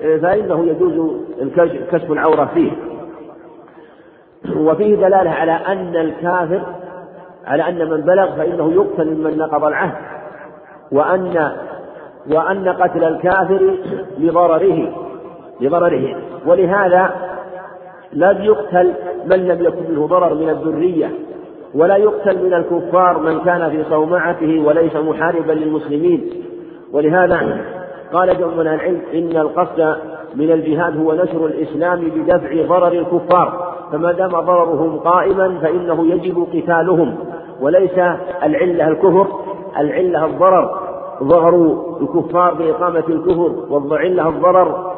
فإنه يجوز كشف العورة فيه. وفيه دلالة على أن الكافر على أن من بلغ فإنه يقتل ممن نقض العهد وأن وأن قتل الكافر لضرره لضرره. ولهذا لا يقتل من لم يكن منه ضرر من الذرية ولا يقتل من الكفار من كان في صومعته وليس محاربا للمسلمين. ولهذا قال جمع من العلم إن القصد من الجهاد هو نشر الإسلام بدفع ضرر الكفار. فما دام ضررهم قائما فإنه يجب قتالهم. وليس العلة الكفر العلة الضرر. ضرر الكفار بإقامة الكفر والعلة الضرر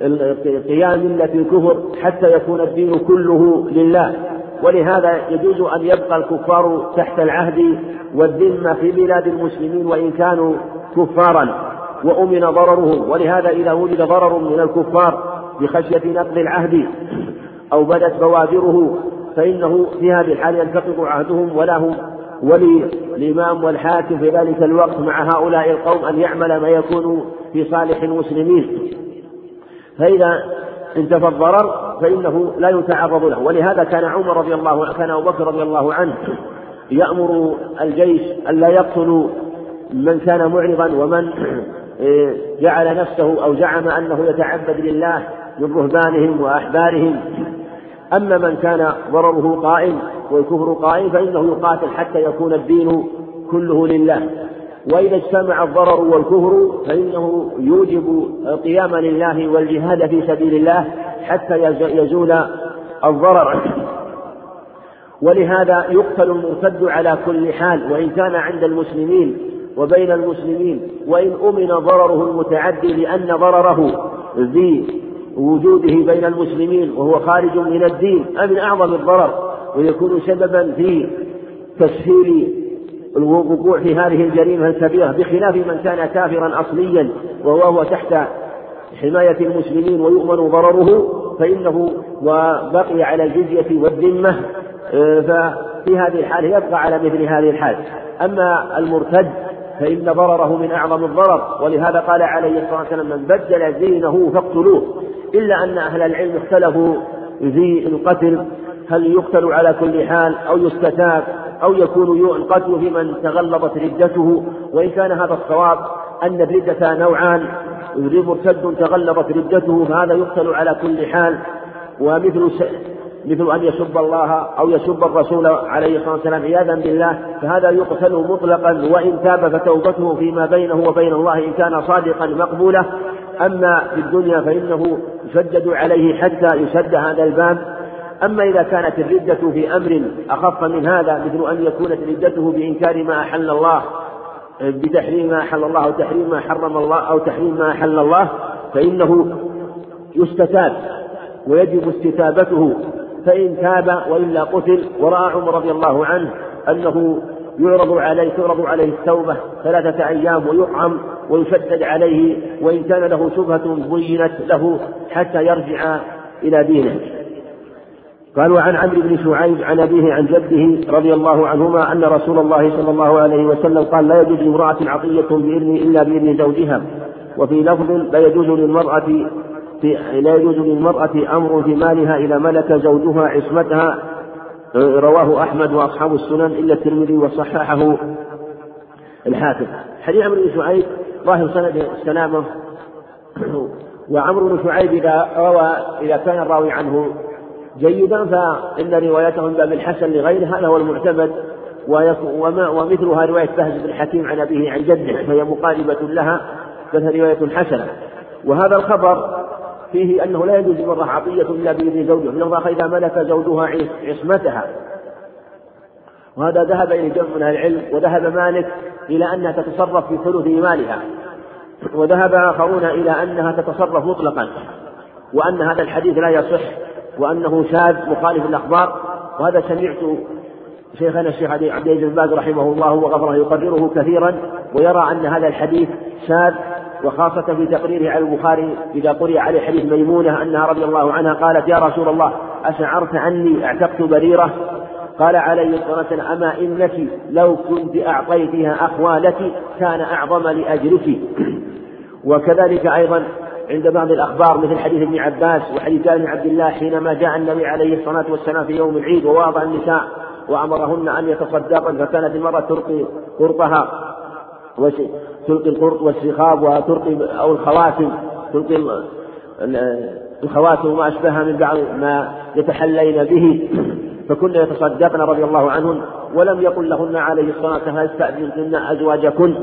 بقيام ملة الكفر حتى يكون الدين كله لله. ولهذا يجوز أن يبقى الكفار تحت العهد والذمة في بلاد المسلمين وإن كانوا كفارا. وأمن ضررهم ولهذا إذا وجد ضرر من الكفار بخشية نقض العهد أو بدت بوادره فإنه في هذه الحال ينتقض عهدهم ولا هم وللإمام والحاكم في ذلك الوقت مع هؤلاء القوم أن يعمل ما يكون في صالح المسلمين. فإذا انتفى الضرر فإنه لا يتعرض له. ولهذا كان عمر رضي الله عنه كان أبو بكر رضي الله عنه يأمر الجيش ألا يقتلوا من كان معرضا ومن جعل نفسه أو زعم أنه يتعبد لله من رهبانهم وأحبارهم. أما من كان ضرره قائم والكفر قائم فإنه يقاتل حتى يكون الدين كله لله. وإذا اجتمع الضرر والكفر فإنه يوجب القيام لله والجهاد في سبيل الله حتى يزول الضرر. ولهذا يقتل المرتد على كل حال وإن كان عند المسلمين وبين المسلمين وإن أمن ضرره المتعدي لأن ضرره ذي وجوده بين المسلمين وهو خارج من الدين من أعظم الضرر. ويكون سببا في تسهيل الوقوع في هذه الجريمة الكبيرة بخلاف من كان كافرا أصليا وهو تحت حماية المسلمين ويؤمن ضرره فإنه وبقي على الجزية والذمة آه، ففي هذه الحالة يبقى على مثل هذه الحال. أما المرتد فإن ضرره من أعظم الضرر ولهذا قال عليه الصلاة والسلام من بدل دينه فاقتلوه. إلا أن أهل العلم اختلفوا في القتل هل يقتل على كل حال أو يستتاب أو يكون القتل في من تغلظت ردته؟ وإن كان هذا الصواب أن الردة نوعان مرتد تغلظت ردته فهذا يقتل على كل حال. ومثل مثل أن يسب الله أو يسب الرسول عليه الصلاة والسلام عياذا بالله فهذا يقتل مطلقا وإن تاب فتوبته فيما بينه وبين الله إن كان صادقا مقبولة. أما في الدنيا فإنه يشدد عليه حتى يسد هذا الباب. أما إذا كانت الردة في أمر أخف من هذا مثل أن يكون ردته بإنكار ما أحل الله بتحريم ما أحل الله أو تحريم ما حرم الله أو تحريم ما أحل الله فإنه يستتاب ويجب استتابته. فإن تاب وإلا قتل ورأى عمر رضي الله عنه أنه يعرض عليه تعرض عليه التوبة ثلاثة أيام ويطعم ويشدد عليه وإن كان له شبهة بينت له حتى يرجع إلى دينه. قال وعن عمرو بن شعيب عن أبيه عن جده رضي الله عنهما أن رسول الله صلى الله عليه وسلم قال لا يجوز لامرأة عطية بإذن إلا بإذن زوجها وفي لفظ لا يجوز للمرأة في لا يجوز للمرأة أمر في مالها إذا ملك زوجها عصمتها رواه أحمد وأصحاب السنن إلا الترمذي وصححه الحاكم حديث عمرو بن شعيب ظاهر سند السلامة وعمرو بن شعيب إذا روى إذا كان الراوي عنه جيدا فإن روايته من باب الحسن لغيره هذا هو المعتمد وما ومثلها رواية بهز بن حكيم عن أبيه عن جده فهي مقاربة لها فهي رواية حسنة. وهذا الخبر فيه أنه لا يجوز للمرأة عطية إلا بإذن زوجها من الله إذا ملك زوجها عصمتها. وهذا ذهب إلى جمع من العلم وذهب مالك إلى أنها تتصرف في ثلث مالها وذهب آخرون إلى أنها تتصرف مطلقا وأن هذا الحديث لا يصح. وأنه شاذ مخالف الأخبار وهذا سمعت شيخنا الشيخ عبد العزيز بن رحمه الله وغفره يقرره كثيرا ويرى أن هذا الحديث شاذ وخاصة في تقريره على البخاري إذا قرئ عليه حديث ميمونة أنها رضي الله عنها قالت يا رسول الله أشعرت أني اعتقت بريرة؟ قال عليه الصلاة والسلام أما إنك لو كنت أعطيتها أخوالك كان أعظم لأجرك وكذلك أيضا عند بعض الأخبار مثل حديث ابن عباس وحديث ابن عبد الله حينما جاء النبي عليه الصلاة والسلام في يوم العيد وواضع النساء وأمرهن أن يتصدقن فكانت المرأة تلقي قرطها تلقي القرط والسخاب وتلقي أو الخواتم تلقي الخواتم وما أشبهها من بعض ما يتحلين به. فكن يتصدقن رضي الله عنهن ولم يقل لهن عليه الصلاة والسلام استأذنتن أزواجكن؟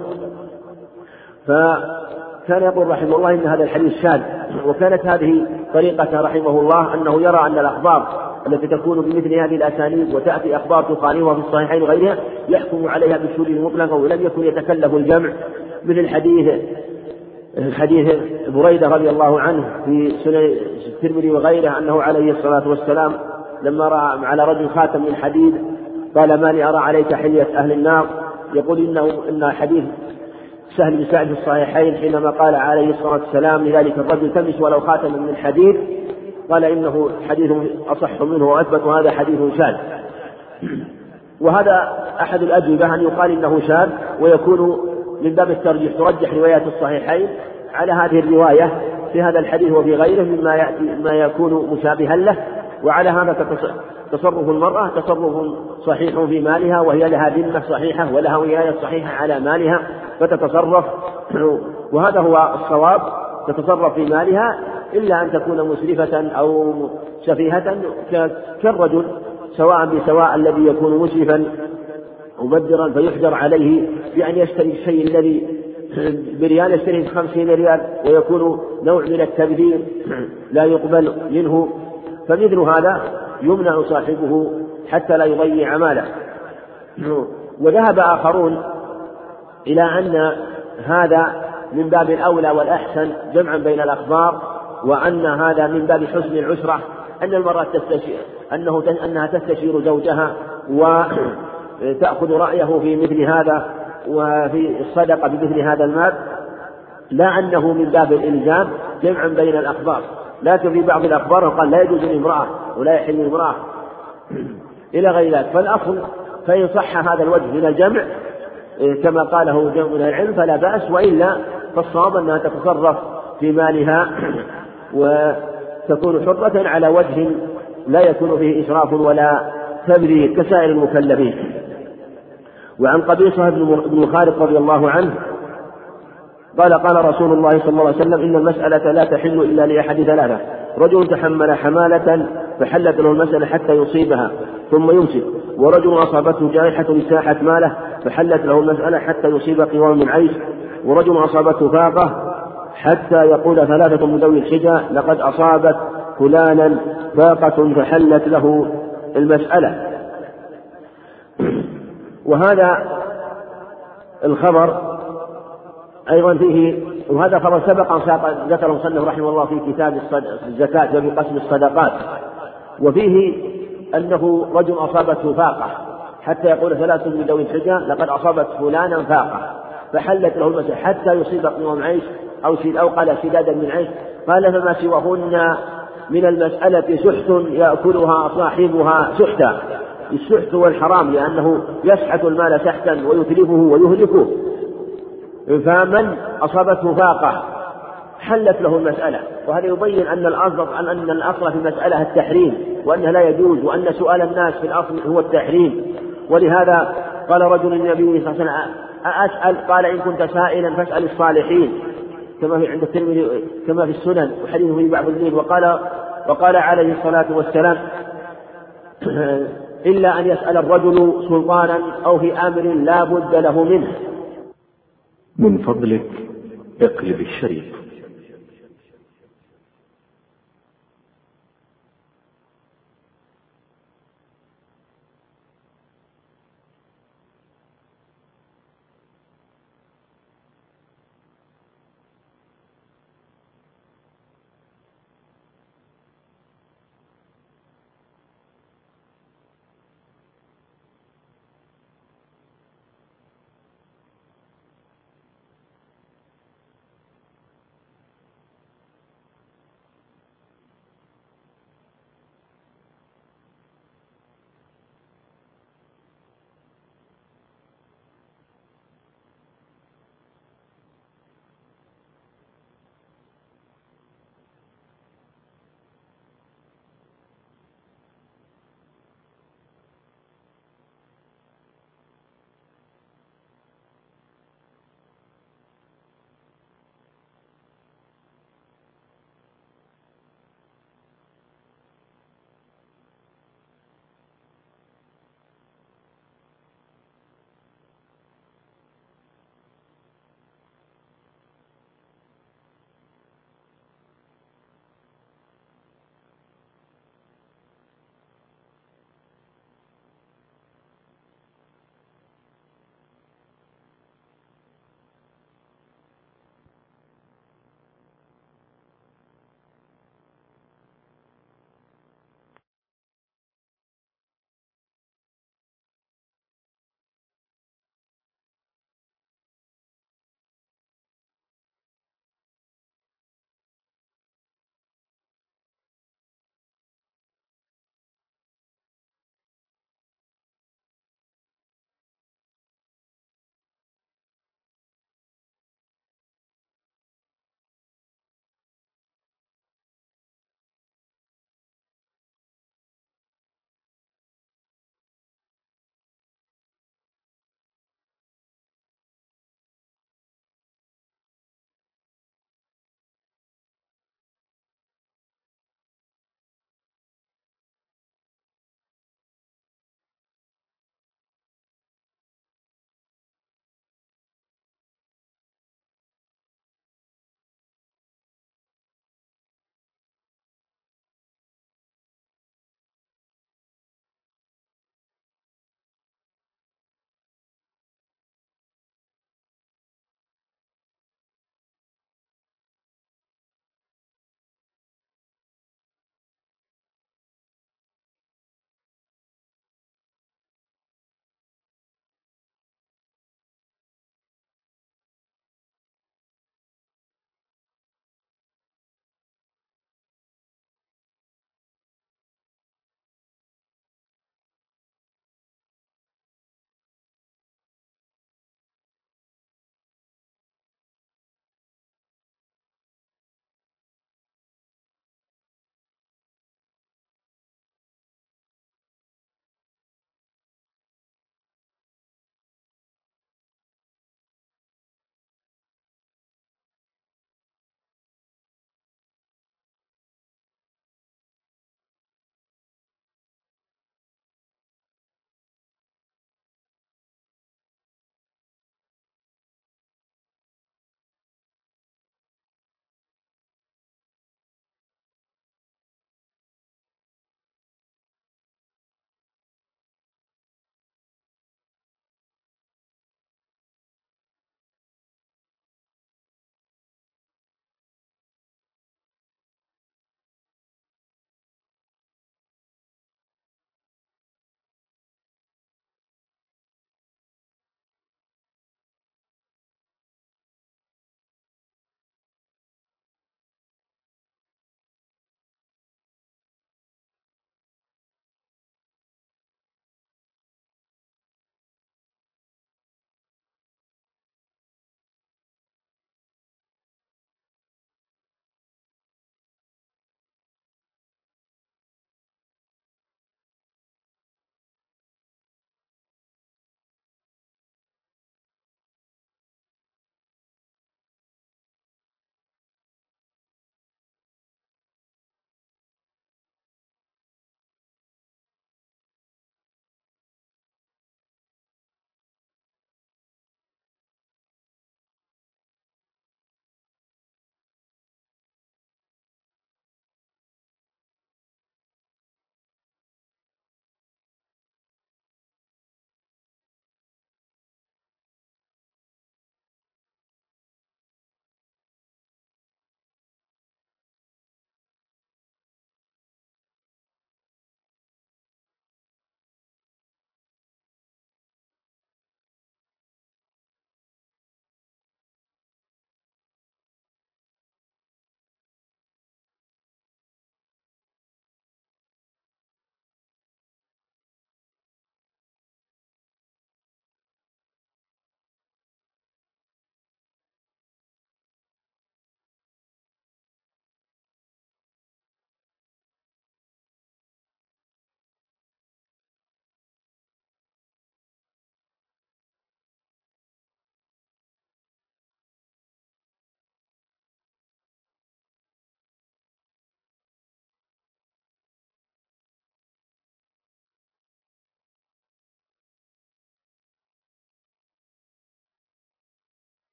فكان يقول رحمه الله إن هذا الحديث شاذ. وكانت هذه طريقة رحمه الله أنه يرى أن الأخبار التي تكون بمثل هذه الأسانيد وتأتي أخبار تخالفها في الصحيحين وغيرها يحكم عليها بالشذوذ مطلقا ولم يكن يتكلف الجمع مثل حديث حديث بريدة رضي الله عنه في سنن الترمذي وغيره أنه عليه الصلاة والسلام لما رأى على رجل خاتم من حديد قال ما لي أرى عليك حلية أهل النار؟ يقول إنه إن حديث سهل بن سعد في الصحيحين حينما قال عليه الصلاة والسلام لذلك الرجل تمس ولو خاتما من حديد قال إنه حديث أصح منه وأثبت وهذا حديث شاذ. وهذا أحد الأجوبة أن يقال إنه شاذ ويكون من باب الترجيح ترجح روايات الصحيحين على هذه الرواية في هذا الحديث وفي غيره مما يأتي ما يكون مشابها له. وعلى هذا تصرف المرأة تصرف صحيح في مالها وهي لها ذمة صحيحة ولها ولاية صحيحة على مالها فتتصرف. وهذا هو الصواب تتصرف في مالها إلا أن تكون مسرفة أو سفيهة كالرجل سواء بسواء الذي يكون مسرفا مبدرا فيحجر عليه بأن يشتري الشيء الذي بريال يشتريه بخمسين ريال ويكون نوع من التبذير لا يقبل منه. فمثل هذا يمنع صاحبه حتى لا يضيع ماله. وذهب آخرون إلى أن هذا من باب الأولى والأحسن جمعا بين الأخبار وأن هذا من باب حسن العشرة أن المرأة تستشير أنه أنها تستشير زوجها وتأخذ رأيه في مثل هذا وفي الصدقة بمثل هذا المال. لا أنه من باب الإلزام جمعا بين الأخبار. لكن في بعض الأخبار قال لا يجوز لامرأة ولا يحل لامرأة. إلى غير ذلك. فالأصل فإن صح هذا الوجه من الجمع إيه، كما قاله جمع من العلم فلا بأس وإلا فالصواب أنها تتصرف في مالها وتكون حرة على وجه لا يكون فيه إسراف ولا تبذير كسائر المكلفين. وعن قبيصة بن خالد رضي الله عنه قال قال رسول الله صلى الله عليه وسلم إن المسألة لا تحل إلا لأحد ثلاثة. رجل تحمل حمالة فحلت له المسألة حتى يصيبها ثم يمسك. ورجل أصابته جائحة ساحت ماله فحلت له المسألة حتى يصيب قوام من عيش. ورجل أصابته فاقة حتى يقول ثلاثة من ذوي الحجة لقد أصابت فلانا فاقة فحلت له المسألة. وهذا الخبر أيضا فيه وهذا خبر سبق أن ذكر المصنف رحمه الله في كتاب الزكاة وفي قسم الصدقات. وفيه أنه رجل أصابته فاقة حتى يقول ثلاثة من ذوي الحجة لقد أصابت فلانا فاقة. فحلت له المسألة حتى يصيب قوام عيش أو أو قال سدادا من عيش. قال فما سواهن من المسألة سحت يأكلها صاحبها سحتا. السحت والحرام لأنه يسحت المال سحتا ويتلفه ويهلكه. فمن أصابته فاقة حلت له المسألة وهذا يبين أن الأصل أن الأصل في المسألة التحريم وأنه لا يجوز وأن سؤال الناس في الأصل هو التحريم. ولهذا قال رجل النبي صلى الله عليه وسلم أسأل قال إن كنت سائلا فاسأل الصالحين. كما في عند الترمذي كما في السنن وحديثه في بعض الدين وقال وقال عليه الصلاة والسلام إلا أن يسأل الرجل سلطانا أو في أمر لا بد له منه. من فضلك اقلب الشريط.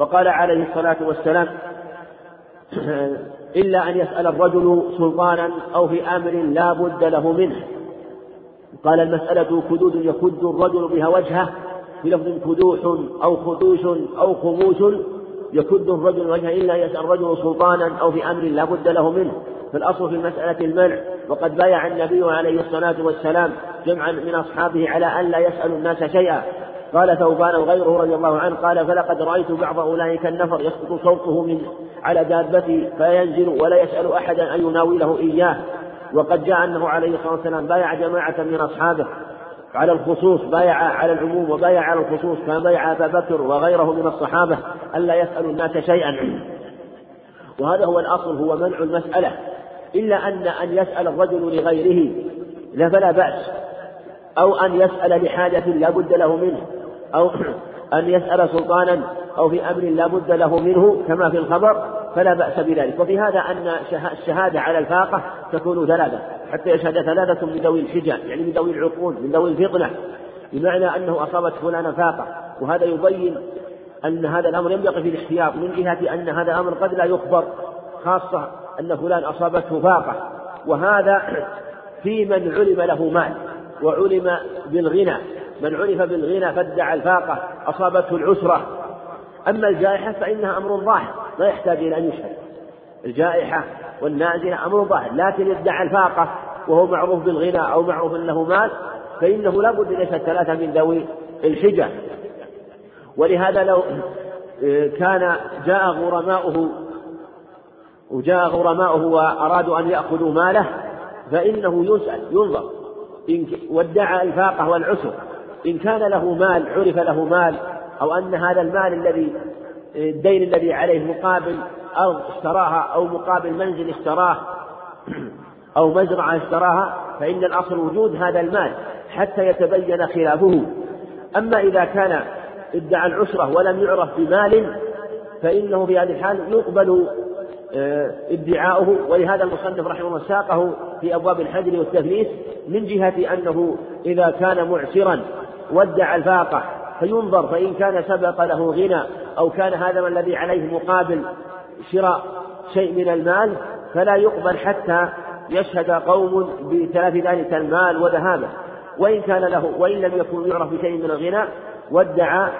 وقال عليه الصلاة والسلام إلا أن يسأل الرجل سلطانا أو في أمر لا بد له منه. قال المسألة كدود يكد الرجل بها وجهه بلفظ كدوح أو خدوش أو خموس يكد الرجل وجهه إلا يسأل الرجل سلطانا أو في أمر لا بد له منه. فالأصل في المسألة المنع وقد بايع النبي عليه الصلاة والسلام جمعا من أصحابه على أن لا يسألوا الناس شيئا. قال ثوبان وغيره رضي الله عنه قال فلقد رأيت بعض أولئك النفر يسقط صوته من على دابته فينزل ولا يسأل أحدا أن يناوله إياه. وقد جاء أنه عليه الصلاة والسلام بايع جماعة من أصحابه على الخصوص بايع على العموم وبايع على الخصوص كما بايع أبا بكر وغيره من الصحابة ألا يسألوا الناس شيئا. وهذا هو الأصل هو منع المسألة. إلا أن أن يسأل الرجل لغيره لا فلا بأس. أو أن يسأل لحاجة لا بد له منه. أو أن يسأل سلطانا أو في أمر لا بد له منه كما في الخبر فلا بأس بذلك. وفي هذا أن الشهادة على الفاقة تكون ثلاثة حتى يشهد ثلاثة من ذوي الحجة يعني من ذوي العقول من ذوي الفطنة بمعنى أنه أصابت فلان فاقة. وهذا يبين أن هذا الأمر ينبغي في الاحتياط من جهة أن هذا الأمر قد لا يخبر خاصة أن فلان أصابته فاقة. وهذا في من علم له مال وعلم بالغنى. من عرف بالغنى فادعى الفاقة أصابته العسرة. أما الجائحة فإنها أمر ظاهر لا يحتاج إلى أن يشهد. الجائحة والنازلة أمر ظاهر لكن ادعى الفاقة وهو معروف بالغنى أو معروف أنه مال فإنه لا بد أن يشهد ثلاثة من ذوي الحجة. ولهذا لو كان جاء غرماؤه وجاء غرماؤه وأرادوا أن يأخذوا ماله فإنه يسأل ينظر إن وادعى الفاقة والعسر. إن كان له مال عرف له مال أو أن هذا المال الذي الدين الذي عليه مقابل أرض اشتراها أو مقابل منزل اشتراه أو مزرعة اشتراها فإن الأصل وجود هذا المال حتى يتبين خلافه. أما إذا كان ادعى العسرة ولم يعرف بمال فإنه في هذه الحال يقبل آه، ادعاؤه. ولهذا المصنف رحمه الله ساقه في أبواب الحجر والتثليث من جهة أنه إذا كان معسرا وادعى الفاقة فينظر فإن كان سبق له غنى أو كان هذا الذي عليه مقابل شراء شيء من المال فلا يقبل حتى يشهد قوم بتلف ذلك المال وذهابه. وإن كان له وإن لم يكن يعرف بشيء من الغنى وادعى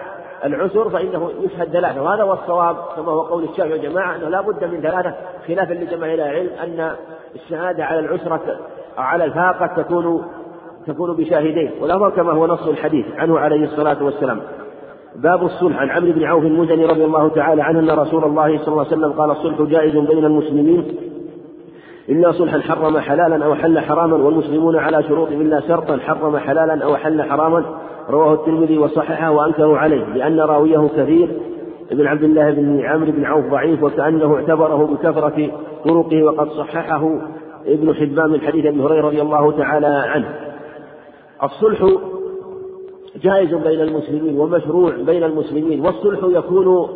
العسر فإنه يشهد ثلاثة. وهذا هو الصواب كما هو قول الشافعي والجماعة أنه لا بد من ثلاثة خلافا لجماهير العلم أن الشهادة على العسرة أو على الفاقة تكون تكون بشاهدين والأمر كما هو نص الحديث عنه عليه الصلاة والسلام. باب الصلح عن عمرو بن عوف المزني رضي الله تعالى عنه أن رسول الله صلى الله عليه وسلم قال الصلح جائز بين المسلمين. إلا صلحا حرم حلالا أو حل حراما والمسلمون على شروط إلا شرطا حرم حلالا أو حل حراما. رواه الترمذي وصححه وأنكروا عليه لأن راويه كثير. ابن عبد الله بن عمرو بن عوف ضعيف وكأنه اعتبره بكثرة طرقه وقد صححه ابن حبان من حديث أبي هريرة رضي الله تعالى عنه. الصلح جائز بين المسلمين ومشروع بين المسلمين والصلح يكون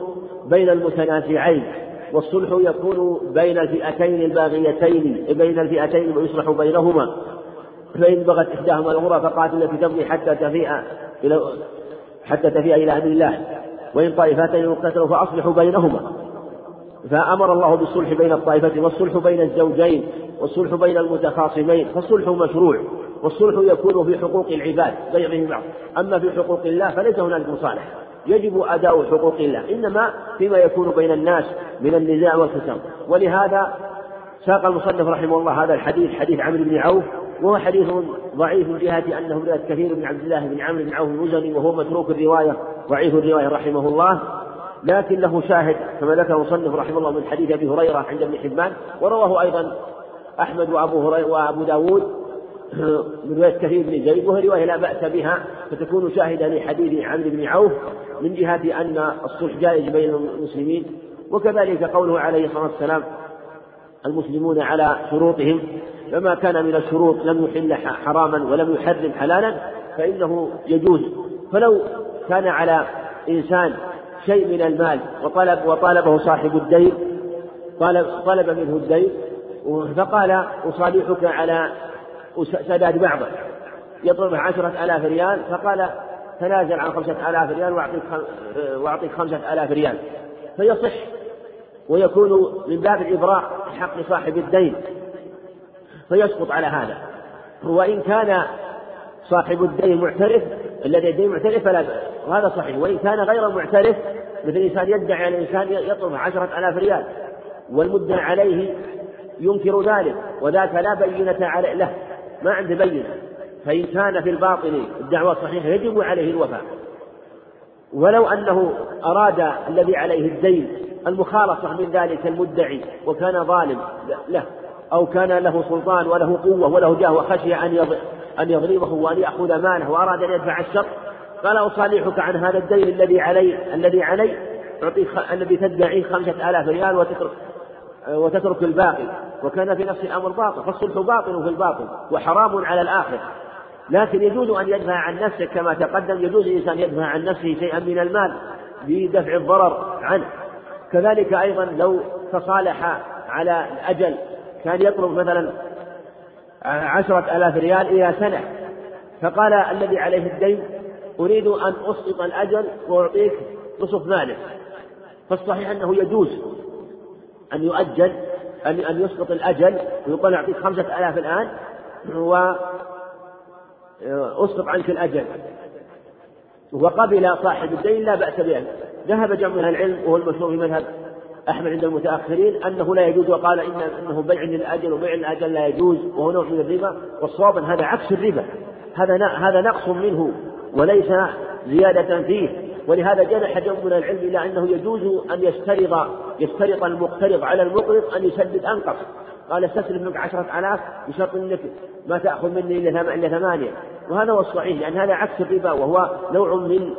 بين المتنازعين والصلح يكون بين الفئتين الباغيتين بين الفئتين ويصلح بينهما. فإن بغت إحداهما الأخرى فقاتل التي تبغي حتى تفيء إلى حتى تفيء إلى أمر الله. وإن طائفتين اقتتلوا فأصلحوا بينهما. فأمر الله بالصلح بين الطائفتين والصلح بين الزوجين والصلح بين المتخاصمين فالصلح مشروع. والصلح يكون في حقوق العباد بينهم بعض. أما في حقوق الله فليس هنالك مصالحة. يجب أداء حقوق الله إنما فيما يكون بين الناس من النزاع والخصام ولهذا ساق المصنف رحمه الله هذا الحديث حديث عمرو بن عوف وهو حديث ضعيف من جهة أنه رواية كثير بن عبد الله بن عمرو بن عوف المزني وهو متروك الرواية ضعيف الرواية رحمه الله. لكن له شاهد كما ذكر المصنف رحمه الله من حديث أبي هريرة عند ابن حبان ورواه أيضا أحمد وأبو هريرة وأبو داود. من رواية كثير بن زيد وهي رواية لا بأس بها فتكون شاهدا لحديث عمرو بن عوف من جهة أن الصلح جائز بين المسلمين وكذلك قوله عليه الصلاة والسلام المسلمون على شروطهم فما كان من الشروط لم يحل حراما ولم يحرم حلالا فإنه يجوز. فلو كان على إنسان شيء من المال وطلب وطالبه صاحب الدين طلب طلب منه الدين فقال أصالحك على سداد بعضه. يطلب عشرة آلاف ريال فقال تنازل عن خمسة آلاف ريال وأعطيك وأعطيك خمسة آلاف ريال. فيصح ويكون من باب الإبراء حق صاحب الدين. فيسقط على هذا. وإن كان صاحب الدين معترف الذي الدين معترف فلا وهذا صحيح. وإن كان غير معترف مثل إنسان يدعي على الإنسان يطلب عشرة آلاف ريال. والمدعى عليه ينكر ذلك وذاك لا بينة له. ما عنده بينة فإن كان في الباطن الدعوة صحيحة يجب عليه الوفاء. ولو أنه أراد الذي عليه الدين المخالصة من ذلك المدعي وكان ظالم له أو كان له سلطان وله قوة وله جاه وخشي أن أن يضربه وأن يأخذ ماله وأراد أن يدفع الشر قال أصالحك عن هذا الدين الذي علي الذي علي. أعطيك الذي تدعيه خمسة آلاف ريال وتترك وتترك الباقي وكان في نفس الأمر باطل فالصلح باطل في الباطل وحرام على الآخر لكن يجوز أن يدفع عن نفسه كما تقدم يجوز الإنسان يدفع عن نفسه شيئا من المال بدفع الضرر عنه. كذلك أيضا لو تصالح على الأجل كان يطلب مثلا عشرة آلاف ريال إلى سنة فقال الذي عليه الدين أريد أن أسقط الأجل وأعطيك نصف مالك فالصحيح أنه يجوز. أن يؤجل أن أن يسقط الأجل ويقول أعطيك خمسة آلاف الآن وأسقط عنك الأجل. وقبل صاحب الدين لا بأس به ذهب جمع من العلم وهو المشهور في مذهب أحمد عند المتأخرين أنه لا يجوز وقال إن أنه بيع للأجل وبيع الأجل لا يجوز وهو نوع من الربا. والصواب هذا عكس الربا. هذا هذا نقص منه وليس زيادة فيه. ولهذا جنح جمع من العلم إلى أنه يجوز أن يشترط يشترط المقترض على المقرض أن يسدد أنقص. قال استسلم منك عشرة آلاف بشرط أنك ما تأخذ مني إلا ثمانية. وهذا هو الصحيح لأن هذا عكس الربا وهو نوع من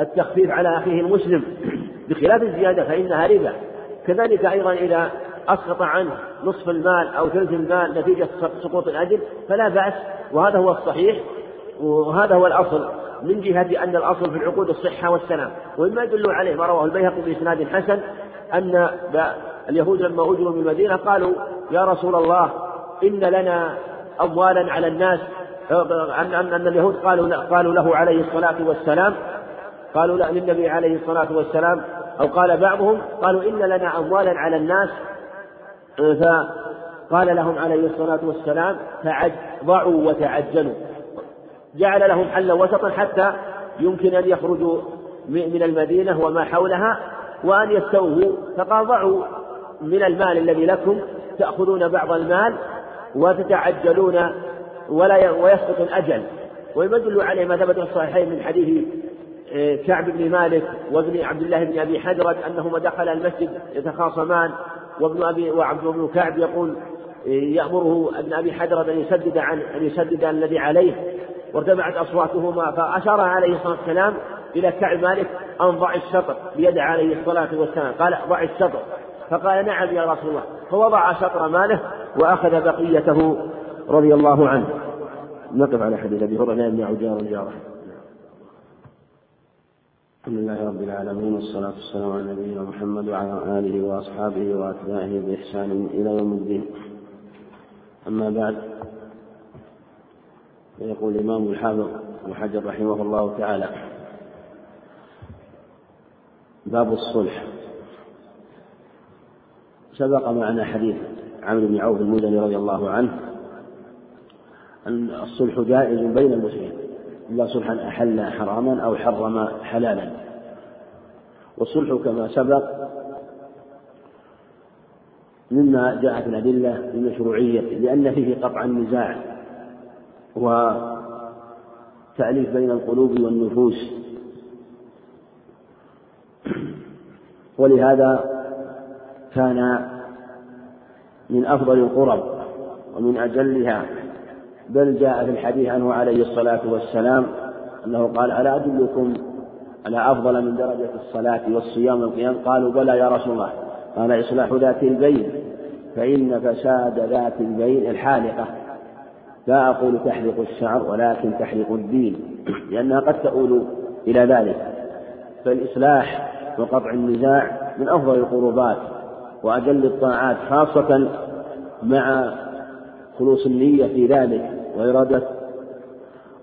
التخفيف على أخيه المسلم. بخلاف الزيادة فإنها ربا. كذلك أيضا إذا أسقط عنه نصف المال أو ثلث المال نتيجة سقوط الأجل فلا بأس وهذا هو الصحيح وهذا هو الأصل. من جهة أن الأصل في العقود الصحة والسلام. ومما يدل عليه ما رواه البيهقي بإسناد حسن أن اليهود لما أجروا من المدينة قالوا يا رسول الله إن لنا أموالا على الناس. أن أن اليهود قالوا قالوا له عليه الصلاة والسلام. قالوا للنبي عليه الصلاة والسلام. أو قال بعضهم قالوا إن لنا أموالا على الناس. فقال لهم عليه الصلاة والسلام ضعوا وتعجلوا. جعل لهم حلا وسطا حتى يمكن أن يخرجوا من المدينة وما حولها وأن يستووا. فقال ضعوا من المال الذي لكم تأخذون بعض المال وتتعجلون ولا ويسقط الأجل. ويدل عليه ما ثبت في الصحيحين من حديث آه، كعب بن مالك وابن عبد الله بن أبي حجرة أنهما دخلا المسجد يتخاصمان وابن أبي وعبد بن كعب يقول آه، يأمره ابن أبي حجرة أن يسدد عن أن يسدد الذي عليه. وارتفعت أصواتهما فأشار عليه الصلاة والسلام إلى كعب مالك ان ضع الشطر بيد عليه الصلاة والسلام. قال ضع الشطر. فقال نعم يا رسول الله. فوضع شطر ماله وأخذ بقيته رضي الله عنه. نقف على حديث أبي هريرة لا عجار جاره الحمد لله رب العالمين والصلاة والسلام على نبينا محمد وعلى آله وأصحابه وأتباعه بإحسان إلى يوم الدين. أما بعد فيقول الإمام الحافظ ابن حجر رحمه الله تعالى باب الصلح. سبق معنا حديث عمرو بن عوف المزني رضي الله عنه أن الصلح جائز بين المسلمين إلا صلحا أحل حراما أو حرم حلالا. والصلح كما سبق مما جاءت الأدلة لمشروعية لأن فيه قطع النزاع وتأليف بين القلوب والنفوس. ولهذا كان من أفضل القرب ومن أجلها بل جاء في الحديث عنه عليه الصلاة والسلام أنه قال ألا أدلكم على أفضل من درجة الصلاة والصيام والقيام؟ قالوا بلى يا رسول الله. قال إصلاح ذات البين فإن فساد ذات البين الحالقة. لا أقول تحلق الشعر ولكن تحلق الدين لأنها قد تؤول إلى ذلك. فالإصلاح وقطع النزاع من أفضل القربات وأجل الطاعات خاصة مع خلوص النية في ذلك وإرادة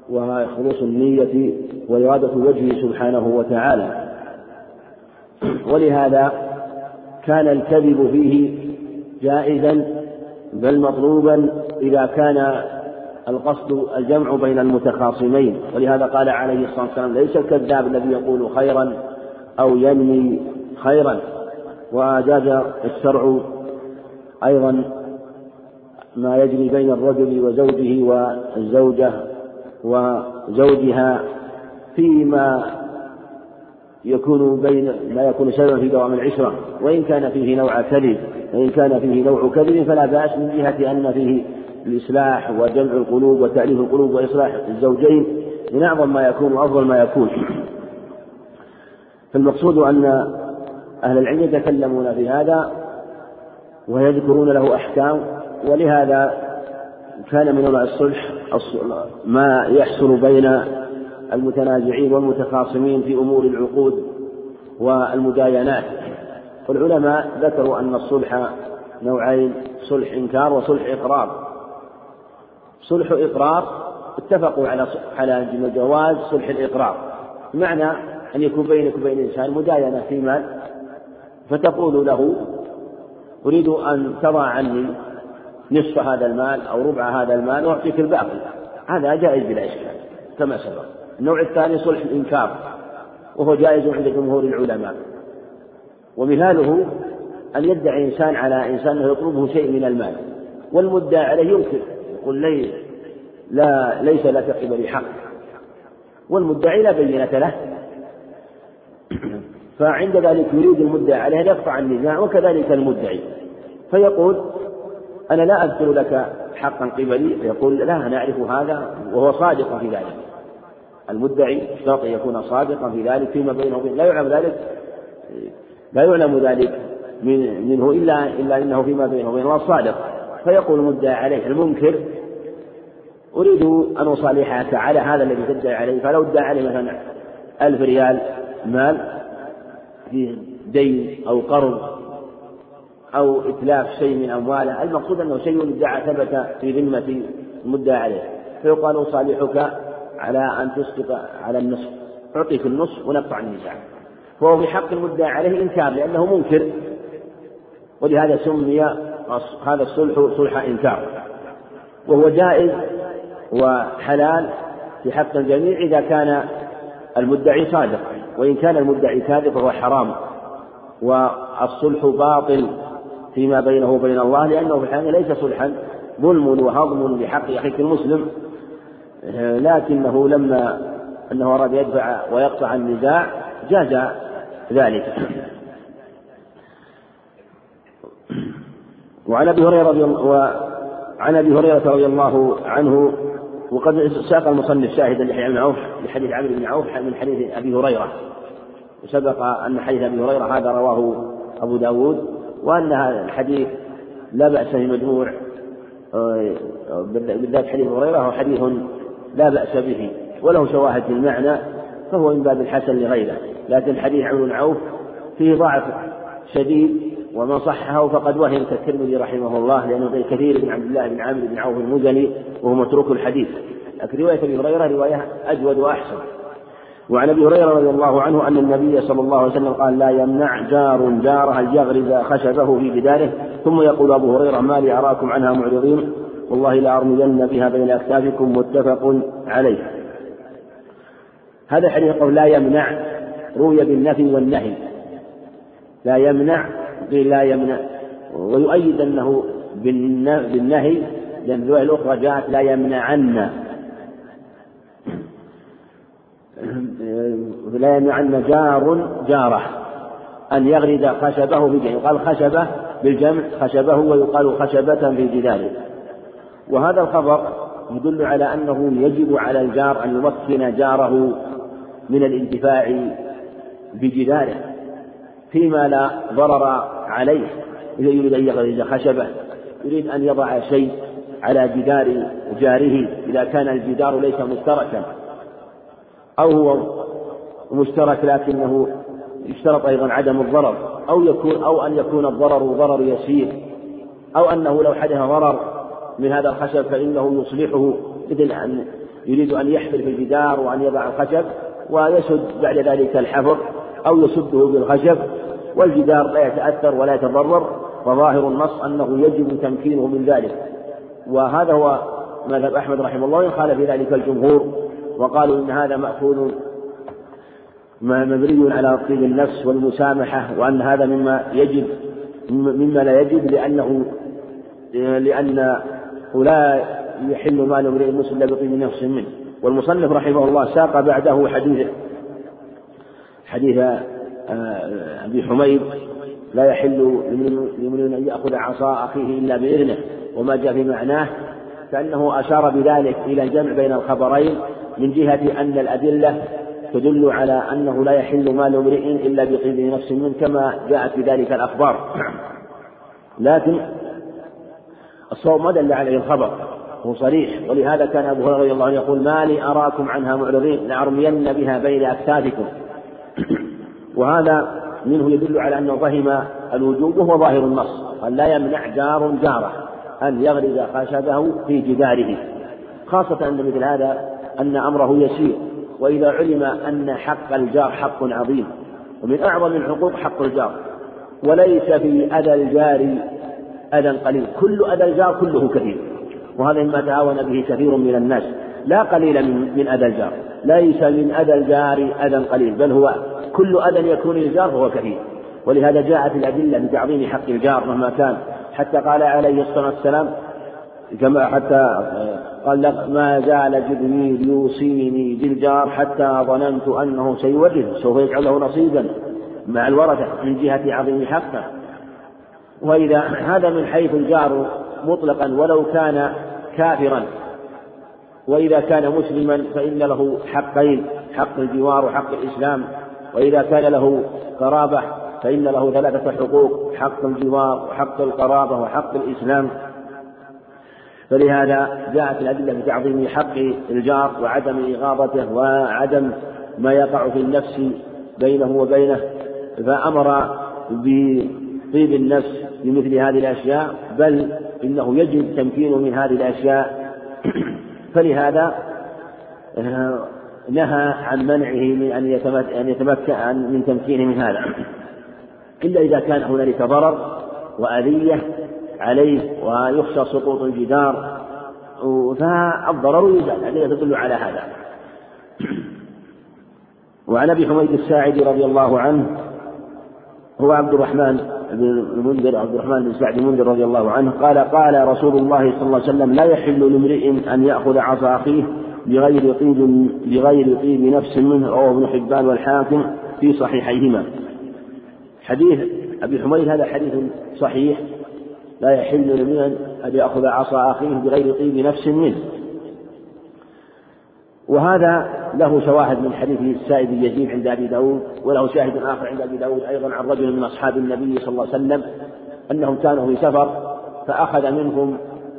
وخلوص النية وإرادة وجهه سبحانه وتعالى. ولهذا كان الكذب فيه جائزا بل مطلوبا إذا كان القصد الجمع بين المتخاصمين. ولهذا قال عليه الصلاة والسلام ليس الكذاب الذي يقول خيرا أو ينمي خيرا. وأجاز الشرع أيضا ما يجري بين الرجل وزوجه والزوجة وزوجها فيما يكون بين لا يكون سببا في دوام العشرة. وإن كان فيه نوع كذب وإن كان فيه نوع كذب فلا بأس من جهة أن فيه الإصلاح وجمع القلوب وتأليف القلوب وإصلاح الزوجين من أعظم ما يكون وأفضل ما يكون. فالمقصود أن أهل العلم يتكلمون في هذا ويذكرون له أحكام ولهذا كان من نوع الصلح ما يحصل بين المتنازعين والمتخاصمين في أمور العقود والمداينات. والعلماء ذكروا أن الصلح نوعين صلح إنكار وصلح إقرار. صلح إقرار اتفقوا على على جواز صلح الإقرار. بمعنى أن يكون بينك وبين إنسان مداينة في مال فتقول له أريد أن تضع عني نصف هذا المال أو ربع هذا المال وأعطيك الباقي. هذا جائز بلا إشكال كما سبق. النوع الثاني صلح الإنكار وهو جائز عند جمهور العلماء. ومثاله أن يدعي إنسان على إنسان أنه يطلبه شيء من المال والمدعى عليه ينكر. يقول لي لا ليس لك قبل حق. والمدعي لا بينة له. فعند ذلك يريد المدعي عليه أن يقطع النزاع وكذلك المدعي. فيقول أنا لا أذكر لك حقا قبلي. فيقول لا أنا أعرف هذا وهو صادق في ذلك. المدعي اشترط أن يكون صادقا في ذلك فيما بينه وبين لا يعلم ذلك لا يعلم ذلك من منه إلا إلا أنه فيما بينه وبين الله صادق. فيقول المدعي عليه المنكر أريد أن أصالحك على هذا الذي تدعي عليه فلو ادعى عليه مثلا ألف ريال مال في دين أو قرض أو إتلاف شيء من أمواله المقصود أنه شيء ادعى ثبت في ذمة المدعى عليه. فيقال أصالحك على أن تسقط على النصف أعطيك النصف ونقطع النزاع. فهو في حق المدعى عليه إنكار لأنه منكر ولهذا سمي هذا الصلح صلح إنكار. وهو جائز وحلال في حق الجميع إذا كان المدعي صادق. وإن كان المدعي كاذب فهو حرام. والصلح باطل فيما بينه وبين الله لأنه في الحقيقة ليس صلحا ظلم وهضم لحق أخيك المسلم. لكنه لما أنه أراد يدفع ويقطع النزاع جاز ذلك. وعن أبي هريرة رضي الله وعن أبي هريرة رضي الله عنه وقد ساق المصنف شاهدا لحديث بن عوف لحديث عمرو بن عوف من حديث أبي هريرة. وسبق أن حديث أبي هريرة هذا رواه أبو داود وأن هذا الحديث لا بأس في مجموع آه، بالذات حديث هريرة هو حديث لا بأس به وله شواهد في المعنى فهو من باب الحسن لغيره. لكن حديث عمرو بن عوف فيه ضعف شديد ومن صححه فقد وهم كالترمذي رحمه الله لأنه غير كثير بن عبد الله بن عمرو بن عوف المزني وهو متروك الحديث. لكن رواية أبي هريرة رواية أجود وأحسن. وعن أبي هريرة رضي الله عنه أن النبي صلى الله عليه وسلم قال لا يمنع جار جاره يغرز خشبه في جداره؟ ثم يقول أبو هريرة ما لي أراكم عنها معرضين والله لارمين بها بين أكتافكم متفق عليه. هذا الحديث قول لا يمنع. روي بالنفي والنهي لا يمنع قيل لا يمنع. ويؤيد أنه بالنهي لأن الرواية الأخرى جاءت لا يمنعن. لا يمنعن جار جارة. أن يغرد خشبه بجنة يقال خشبة بالجمع خشبه ويقال خشبة في جداره وهذا الخبر يدل على أنه يجب على الجار أن يمكن جاره من الانتفاع بجداره. فيما لا ضرر عليه. إذا يريد أن يغرز خشبة يريد أن يضع شيء على جدار جاره إذا كان الجدار ليس مشتركا. أو هو مشترك لكنه يشترط أيضا عدم الضرر. أو يكون أو أن يكون الضرر ضرر يسير. أو أنه لو حدث ضرر من هذا الخشب فإنه يصلحه مثل أن يريد أن يحفر في الجدار وأن يضع الخشب ويسد بعد ذلك الحفر. أو يسده بالخشب والجدار لا يتأثر ولا يتضرر فظاهر النص أنه يجب تمكينه من ذلك. وهذا هو مذهب أحمد رحمه الله وإن خالف ذلك الجمهور وقالوا إن هذا مأخوذ مبني على طيب النفس والمسامحة وأن هذا مما يجب مما لا يجب لأنه لأن لا يحل مال امرئ مسلم الا بطيب نفس منه. والمصنف رحمه الله ساق بعده حديث حديث آه، أبي حميد لا يحل لامرئ أن يأخذ عصا أخيه إلا بإذنه وما جاء في معناه كانه أشار بذلك إلى الجمع بين الخبرين من جهة أن الأدلة تدل على أنه لا يحل مال امرئ إلا بطيب نفس منه كما جاءت بذلك الأخبار. لكن الصوم ما دل عليه الخبر هو صريح ولهذا كان أبو هريرة رضي الله عنه يقول ما لي أراكم عنها معرضين لأرمين بها بين أكتافكم. وهذا منه يدل على أنه فهم الوجوب وهو ظاهر النص قال لا يمنع جار جاره أن يغرز خشبه في جداره. خاصة أن مثل هذا أن أمره يسير وإذا علم أن حق الجار حق عظيم ومن أعظم الحقوق حق الجار. وليس في أذى الجار أذى قليل كل أذى الجار كله كثير وهذا مما تعاون به كثير من الناس. لا قليل من, من أذى الجار. ليس من أذى الجار أذى قليل بل هو كل أذى يكون للجار فهو كثير. ولهذا جاءت الأدلة بتعظيم حق الجار مهما كان. حتى قال عليه الصلاة والسلام كما حتى قال ما زال جبريل يوصيني بالجار حتى ظننت أنه سيورثه. سوف يجعل له نصيبا مع الورثة من جهة عظيم حقه. وإذا هذا من حيث الجار مطلقا ولو كان كافرا. وإذا كان مسلما فإن له حقين حق الجوار وحق الإسلام. وإذا كان له قرابة فإن له ثلاثة حقوق حق الجوار وحق القرابة وحق الإسلام. فلهذا جاءت الأدلة بتعظيم حق الجار وعدم إغاظته وعدم ما يقع في النفس بينه وبينه. فأمر بطيب النفس بمثل هذه الأشياء بل إنه يجب تمكينه من هذه الأشياء. فلهذا آه، نهى عن منعه من أن يتمكن من تمكينه من هذا. إلا إذا كان هنالك ضرر وأذية عليه ويخشى سقوط الجدار فالضرر يزال الأدلة تدل على هذا. وعن أبي حميد الساعدي رضي الله عنه هو عبد الرحمن بن المنذر عبد الرحمن بن سعد المنذر رضي الله عنه قال قال رسول الله صلى الله عليه وسلم لا يحل لامرئ أن يأخذ عصا أخيه بغير طيب بغير طيب نفس منه رواه ابن حبان والحاكم في صحيحيهما. حديث أبي حميد هذا حديث صحيح لا يحل لامرئ أن يأخذ عصا أخيه بغير طيب نفس منه. وهذا له شواهد من حديث السائب يزيد عند أبي داود وله شاهد آخر عند أبي داود أيضا عن رجل من أصحاب النبي صلى الله عليه وسلم أنهم كانوا في سفر فأخذ منهم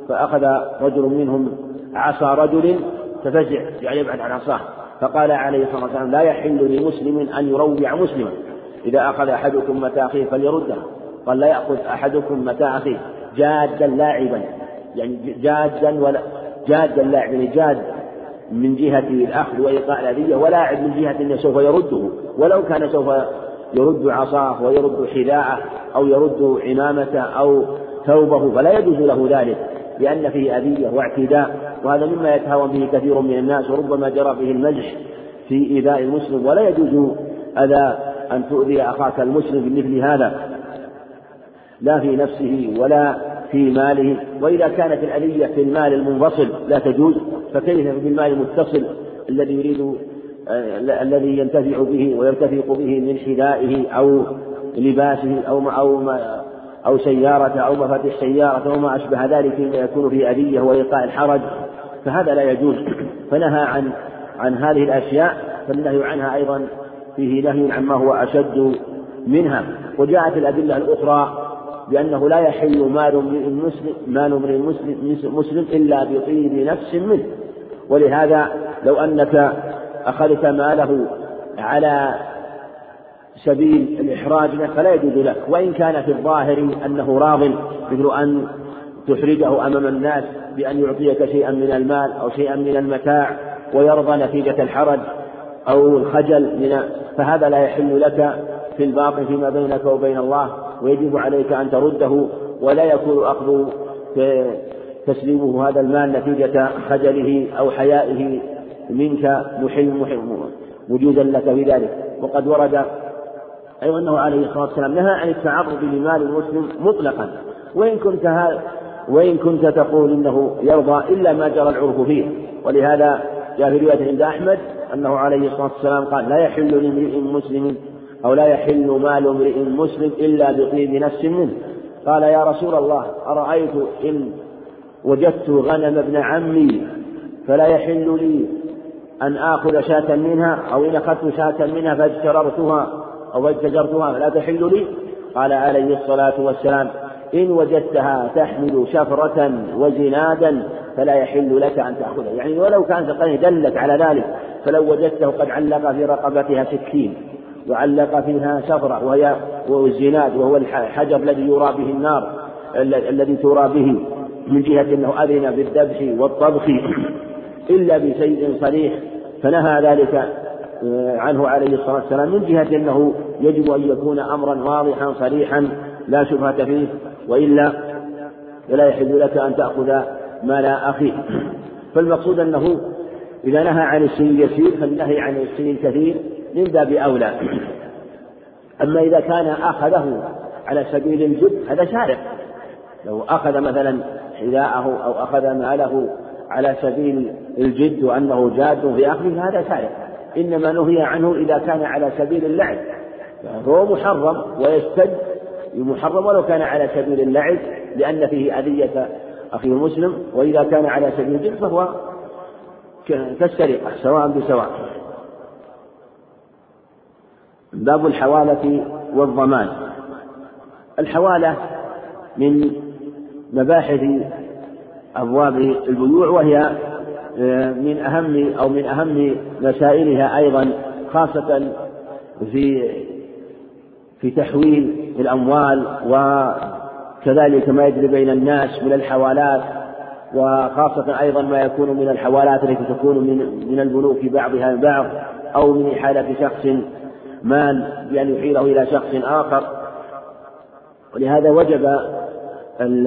فأخذ رجل منهم عصا رجل ففزع يعني يبعد عن عصاه فقال عليه الصلاة والسلام لا يحل لمسلم أن يروع مسلما إذا أخذ أحدكم متاع أخيه فليرده قال لا يأخذ أحدكم متاع أخيه جادا لاعبا يعني جادا ولا جادا لاعبا يعني جاد من جهة الأخذ وإيقاع الأذية ولاعب من جهة أنه سوف يرده. ولو كان سوف يرد عصاه ويرد حذاءه أو يرد عمامته أو ثوبه فلا يجوز له ذلك لأن فيه أذية واعتداء وهذا مما يتهاون به كثير من الناس وربما جرى به المزح في إيذاء المسلم. ولا يجوز أذى أن تؤذي أخاك المسلم بمثل هذا لا في نفسه ولا في ماله وإذا كانت الأذية في المال المنفصل لا تجوز فكيف في المال المتصل الذي يريد آه، الذي ينتفع به ويرتفق به من حذائه أو لباسه أو أو ما أو سيارة أو مفاتيح سيارة أو ما أشبه ذلك مما يكون فيه أذية وإيقاع الحرج. فهذا لا يجوز. فنهى عن عن هذه الأشياء فالنهي عنها أيضا فيه نهي عما هو أشد منها. وجاءت الأدلة الأخرى بأنه لا يحل مال امرئ مسلم مال امرئ مسلم, إلا بطيب نفس منه. ولهذا لو أنك أخذت ماله على سبيل الإحراج له فلا يجوز لك. وإن كان في الظاهر أنه راض مثل أن تحرجه أمام الناس بأن يعطيك شيئا من المال أو شيئا من المتاع ويرضى نتيجة الحرج أو الخجل من فهذا لا يحل لك في الباطن فيما بينك وبين الله. ويجب عليك أن ترده ولا يكون أخذ تسليمه هذا المال نتيجة خجله أو حيائه منك محل وجودا لك في ذلك. وقد ورد أيضا أنه عليه الصلاة والسلام نهى عن التعرض لمال المسلم مطلقا. وإن كنت وإن كنت تقول إنه يرضى إلا ما جرى العرف فيه. ولهذا جاء في رواية عند أحمد أنه عليه الصلاة والسلام قال لا يحل لامرئ مسلم أو لا يحل مال امرئ مسلم إلا بطيب نفس منه. قال يا رسول الله أرأيت إن وجدت غنم ابن عمي فلا يحل لي أن آخذ شاة منها أو إن أخذت شاة منها فاجتررتها أو فاجتجرتها فلا تحل لي؟ قال عليه الصلاة والسلام إن وجدتها تحمل شفرة وزنادا فلا يحل لك أن تأخذها. يعني ولو كانت قد دلت على ذلك فلو وجدته قد علق في رقبتها سكين. وعلق فيها شفرة وهي والزناد وهو الحجر الذي يرى به النار الذي ترى به من جهة أنه أذن بالذبح والطبخ إلا بشيء صريح. فنهى ذلك آه، عنه عليه الصلاة والسلام من جهة أنه يجب أن يكون أمرا واضحا صريحا لا شبهة فيه وإلا فلا يحل لك أن تأخذ مال أخيك فالمقصود أنه إذا نهى عن الشيء اليسير فالنهي عن الشيء الكثير من باب أولى. أما إذا كان أخذه على سبيل الجد هذا شارع. لو أخذ مثلا حذاءه أو أخذ ماله على سبيل الجد وأنه جاد في أخذه هذا شارع. إنما نهي عنه إذا كان على سبيل اللعب. فهو محرم ويستد محرم ولو كان على سبيل اللعب لأن فيه أذية أخيه المسلم وإذا كان على سبيل الجد فهو كالسرقة سواء بسواء. باب الحوالة والضمان. الحوالة من مباحث أبواب البيوع وهي آه، من أهم أو من أهم مسائلها أيضا خاصة في في تحويل الأموال وكذلك ما يجري بين الناس من الحوالات وخاصة أيضا ما يكون من الحوالات التي تكون من من البنوك بعضها البعض أو من إحالة شخص مال بأن يحيله إلى شخص آخر. ولهذا وجب أن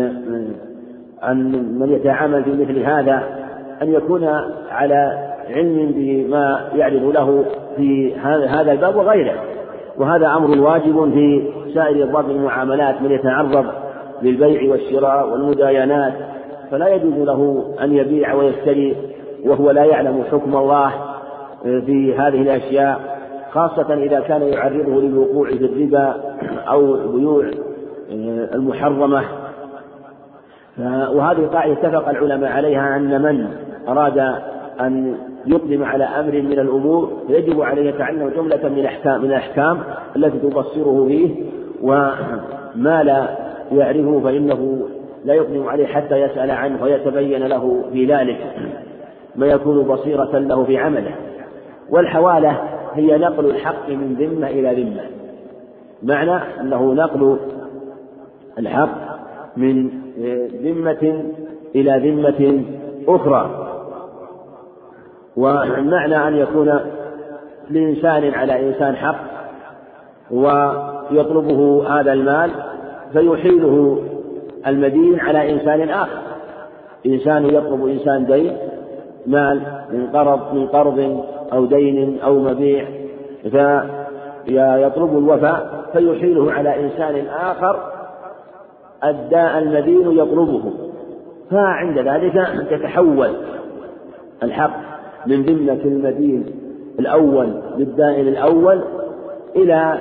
من يتعامل في مثل هذا أن يكون على علم بما يعرض له في هذا الباب وغيره. وهذا أمر واجب في سائر أبواب المعاملات من يتعرض للبيع والشراء والمداينات. فلا يجوز له أن يبيع ويشتري وهو لا يعلم حكم الله في هذه الأشياء. خاصة إذا كان يعرضه للوقوع في الربا أو بيوع المحرمة. وهذه قاعدة اتفق العلماء عليها أن من أراد أن يقدم على أمر من الأمور يجب عليه يتعلم جملة من الأحكام من الأحكام التي تبصره فيه وما لا يعرفه فإنه لا يقدم عليه حتى يسأل عنه ويتبين له في ذلك ما يكون بصيرة له في عمله. والحوالة هي نقل الحق من ذمة إلى ذمة. معنى أنه نقل الحق من ذمة إلى ذمة أخرى. والمعنى أن يكون لإنسان على إنسان حق ويطلبه هذا المال فيحيله المدين على إنسان آخر. إنسان يطلب إنسان دين مال من قرض من قرض أو دين أو مبيع فيطلب الوفاء فيحيله على إنسان آخر الداء المدين يطلبه. فعند ذلك تتحول الحق من ذمة المدين الأول للدائن الأول إلى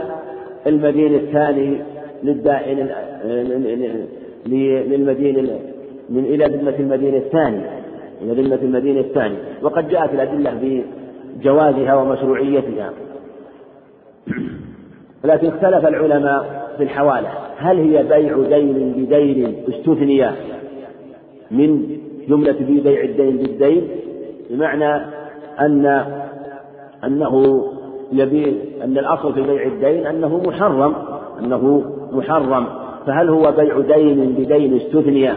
المدين الثاني للدائن للمدين من إلى ذمة المدين الثاني إلى ذمة المدين الثاني. وقد جاءت الأدلة بجوازها ومشروعيتها. لكن اختلف العلماء في الحوالة هل هي بيع دين بدين استثني من جملة بيع الدين بالدين؟ بمعنى أن أنه يبيع أن الأصل في بيع الدين أنه محرم أنه محرم. فهل هو بيع دين بدين استثني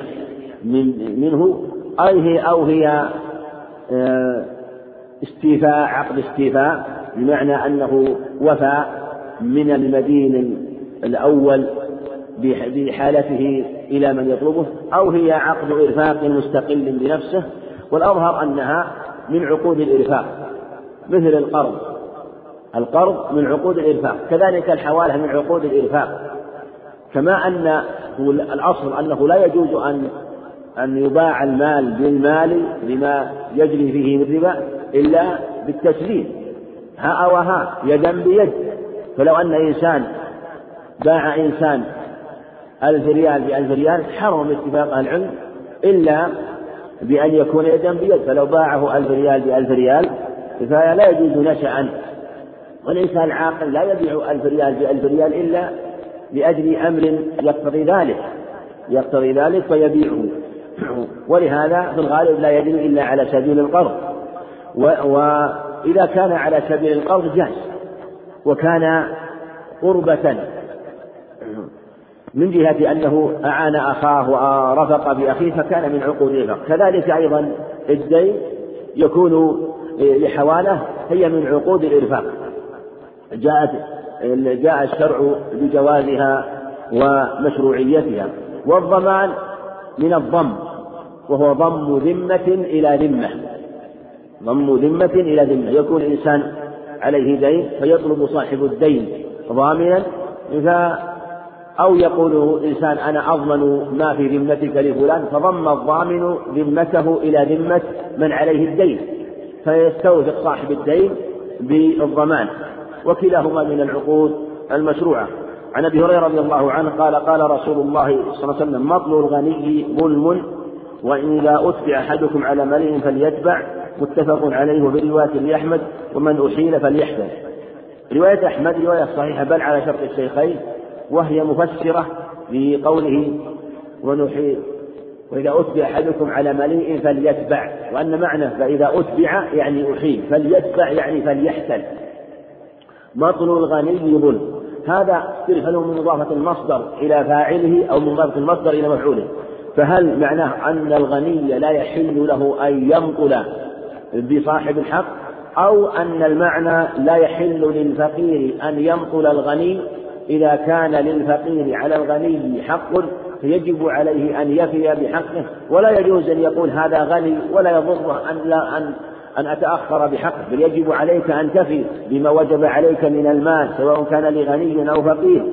من منه؟ أو هي أو هي آه، استيفاء عقد استيفاء بمعنى أنه وفى من المدين الأول بحالته إلى من يطلبه أو هي عقد إرفاق مستقل بنفسه. والأظهر أنها من عقود الإرفاق مثل القرض. القرض من عقود الإرفاق كذلك الحوالة من عقود الإرفاق. كما أن الأصل أنه لا يجوز أن أن يباع المال بالمال لما يجري فيه من ربا إلا بالتسليم ها وها يدا بيد. فلو أن إنسان باع إنسان ألف ريال بألف ريال حرم اتفاق العلم إلا بأن يكون يدا بيد. فلو باعه ألف ريال بألف ريال فلا يجوز نشأ. والإنسان العاقل لا يبيع ألف ريال بألف ريال إلا لأجل أمر يقتضي ذلك يقتضي ذلك فيبيعه ولهذا في الغالب لا يجوز إلا على سبيل القرض. وإذا كان على سبيل القرض جاز وكان قربة من جهة أنه أعان أخاه ورفق بأخيه فكان من عقود الإنفاق كذلك أيضا الدين يكون لحواله هي من عقود الإرفاق جاءت جاء الشرع بجوازها ومشروعيتها والضمان من الضم وهو ضم ذمة إلى ذمة. ضم ذمة إلى ذمة. يكون الإنسان عليه دين فيطلب صاحب الدين ضامنا. أو يقول إنسان أنا أضمن ما في ذمتك لفلان فضم الضامن ذمته إلى ذمة من عليه الدين فيستوثق صاحب الدين بالضمان. وكلاهما من العقود المشروعة. عن أبي هريرة رضي الله عنه قال قال رسول الله صلى الله عليه وسلم مطل الغني ظلم وإذا أتبع أحدكم على ملئ فليتبع متفق عليه وفي رواية لأحمد ومن أحيل فليحذر. رواية أحمد رواية صحيحة بل على شرط الشيخين وهي مفسرة لقوله ونحيل وإذا أتبع أحدكم على مليء فليتبع وأن معنى فإذا أتبع يعني أحيل فليتبع يعني فليحتل مطل الغني ظلم. هذا هو من إضافة المصدر إلى فاعله أو من إضافة المصدر إلى مفعوله. فهل معناه أن الغني لا يحل له أن يمطل بصاحب الحق أو أن المعنى لا يحل للفقير أن يمطل الغني إذا كان للفقير على الغني حق فيجب عليه أن يفي بحقه. ولا يجوز أن يقول هذا غني ولا يضره أن لا أن أن أتأخر بحقه. بل يجب عليك أن تفي بما وجب عليك من المال سواء كان لغني أو فقير.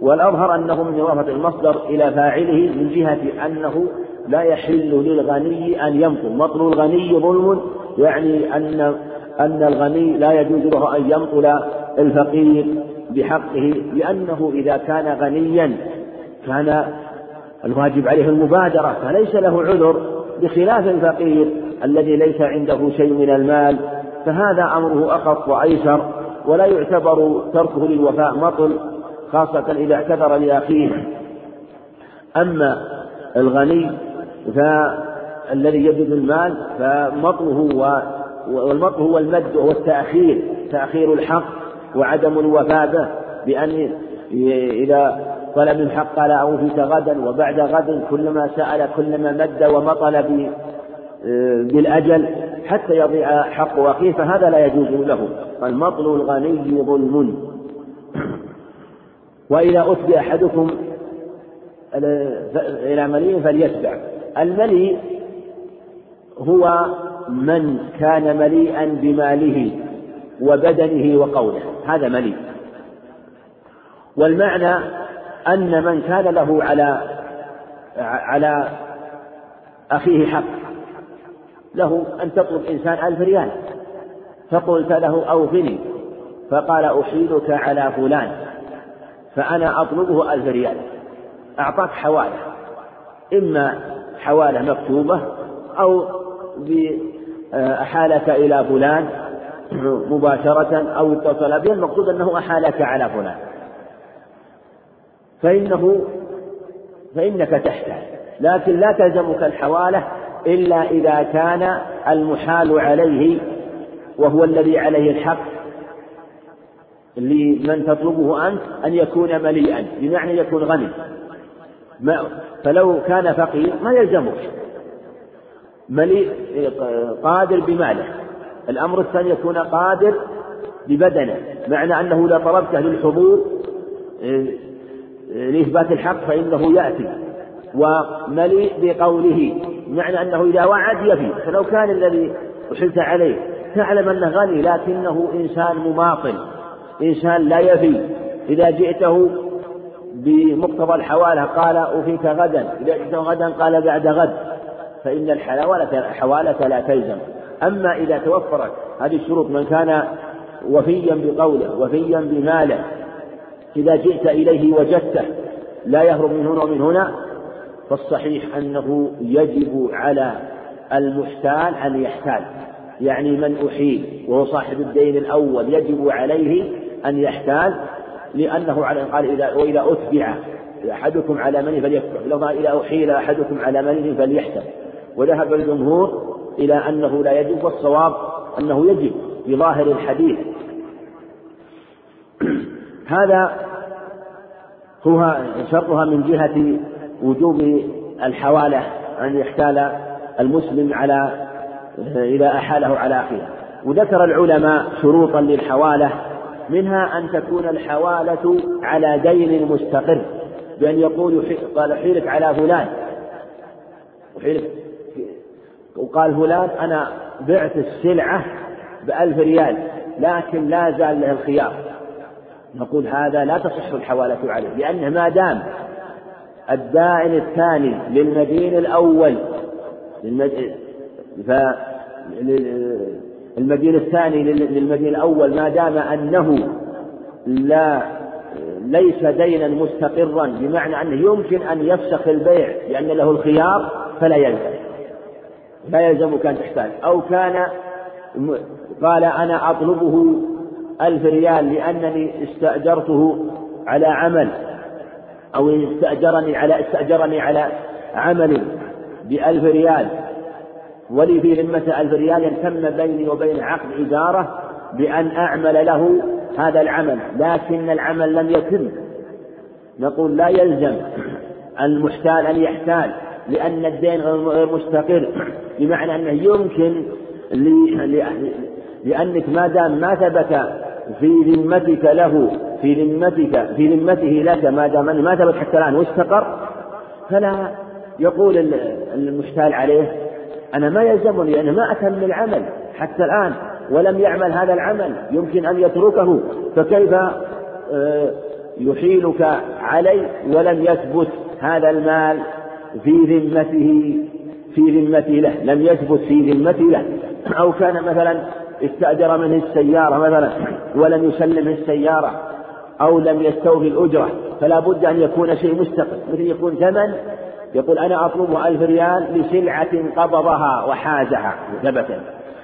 والأظهر أنه من إضافة المصدر إلى فاعله من جهة أنه لا يحل للغني أن يمطل مطل الغني ظلم يعني أن أن الغني لا يجوز له أن يمطل الفقير بحقه لأنه إذا كان غنيا كان الواجب عليه المبادرة فليس له عذر بخلاف الفقير الذي ليس عنده شيء من المال. فهذا أمره أخف وأيسر ولا يعتبر تركه للوفاء مطل خاصة إذا اعتذر لأخيه. أما الغني فالذي يجد المال فمطله والمطل هو المد وهو التأخير تأخير الحق وعدم الوفاء به بأن إذا طلب الحق قال أوفيت غدا وبعد غد كلما سأل كلما مد ومطل بالأجل حتى يضيع حق أخيه فهذا لا يجوز له. فالمطل الغني ظلم. وإذا أتبع أحدكم إلى مليء فليتبع. المليء هو من كان مليئا بماله وبدنه وقوله. هذا مليء. والمعنى أن من كان له على على أخيه حق له أن تطلب إنسان ألف ريال. فقلت له أوفني. فقال أحيلك على فلان فأنا أطلبه ألف ريال. أعطاك حوالة. إما حوالة مكتوبة أو أحالك إلى فلان مباشرة أو اتصل به المقصود أنه أحالك على فلان. فإنه فإنك تحتاج. لكن لا تلزمك الحوالة إلا إذا كان المحال عليه وهو الذي عليه الحق لمن تطلبه أنت أن يكون مليئا بمعنى يكون غني. ما فلو كان فقير ما يلزمك مليء قادر بماله. الأمر الثاني يكون قادر ببدنه. معنى أنه إذا طلبته للحضور آه، لإثبات الحق فإنه يأتي. ومليء بقوله معنى أنه إذا وعد يفي فلو كان الذي أحلت عليه تعلم أنه غني لكنه إنسان مماطل إنسان لا يفي إذا جئته بمقتضى الحوالة قال أوفيك غدا إذا جئته غدا قال بعد غد فإن الحوالة الحوالة لا تلزم. أما إذا توفرت هذه الشروط من كان وفيا بقوله وفيا بماله إذا جئت إليه وجدته لا يهرب من هنا ومن هنا فالصحيح أنه يجب على المحتال أن يحتال. يعني من أحيل وهو صاحب الدين الأول يجب عليه أن يحتال لأنه على قال إذا وإذا أتبع أحدكم على من فليتبع لو إذا أحيل أحدكم على من فليحتل وذهب الجمهور إلى أنه لا يجب والصواب أنه يجب بظاهر الحديث. هذا هو شرطها من جهة وجوب الحوالة أن يحتال المسلم على إذا أحاله على أخيه. وذكر العلماء شروطا للحوالة منها أن تكون الحوالة على دين مستقر بأن يقول قال حيلك على فلان. وحيلك وقال فلان أنا بعت السلعة بألف ريال لكن لا زال له الخيار. نقول هذا لا تصح الحوالة عليه لأنه ما دام الدائن الثاني للمدين الأول المدين الثاني للمدين الأول ما دام أنه لا ليس دينا مستقرا بمعنى أنه يمكن أن يفسخ البيع لأن له الخيار فلا يلزم. لا يلزمك أن تحتاج. أو كان قال أنا أطلبه ألف ريال لأنني استأجرته على عمل أو استأجرني على استأجرني على عمل بألف ريال. ولي في ذمة ألف ريال تم بيني وبين عقد إجارة بأن أعمل له هذا العمل لكن العمل لم يتم. نقول لا يلزم المحتال أن يحتال لأن الدين غير مستقر. بمعنى أنه يمكن لأنك ما دام ما ثبت في ذمتك له في ذمتك في ذمته لك ما دام ما ثبت حتى الآن واستقر؟ فلا يقول المحتال عليه أنا ما يلزمني لأنه ما أتم العمل حتى الآن ولم يعمل هذا العمل يمكن أن يتركه فكيف آه، يحيلك علي ولم يثبت هذا المال في ذمته في ذمته له لم يثبت في ذمته له. أو كان مثلا استأجر منه السيارة مثلا ولم يسلمه السيارة أو لم يستوفي الأجرة فلا بد أن يكون شيء مستقل مثل يكون ثمن يقول أنا أطلب ألف ريال لسلعة قبضها وحازها ثبتا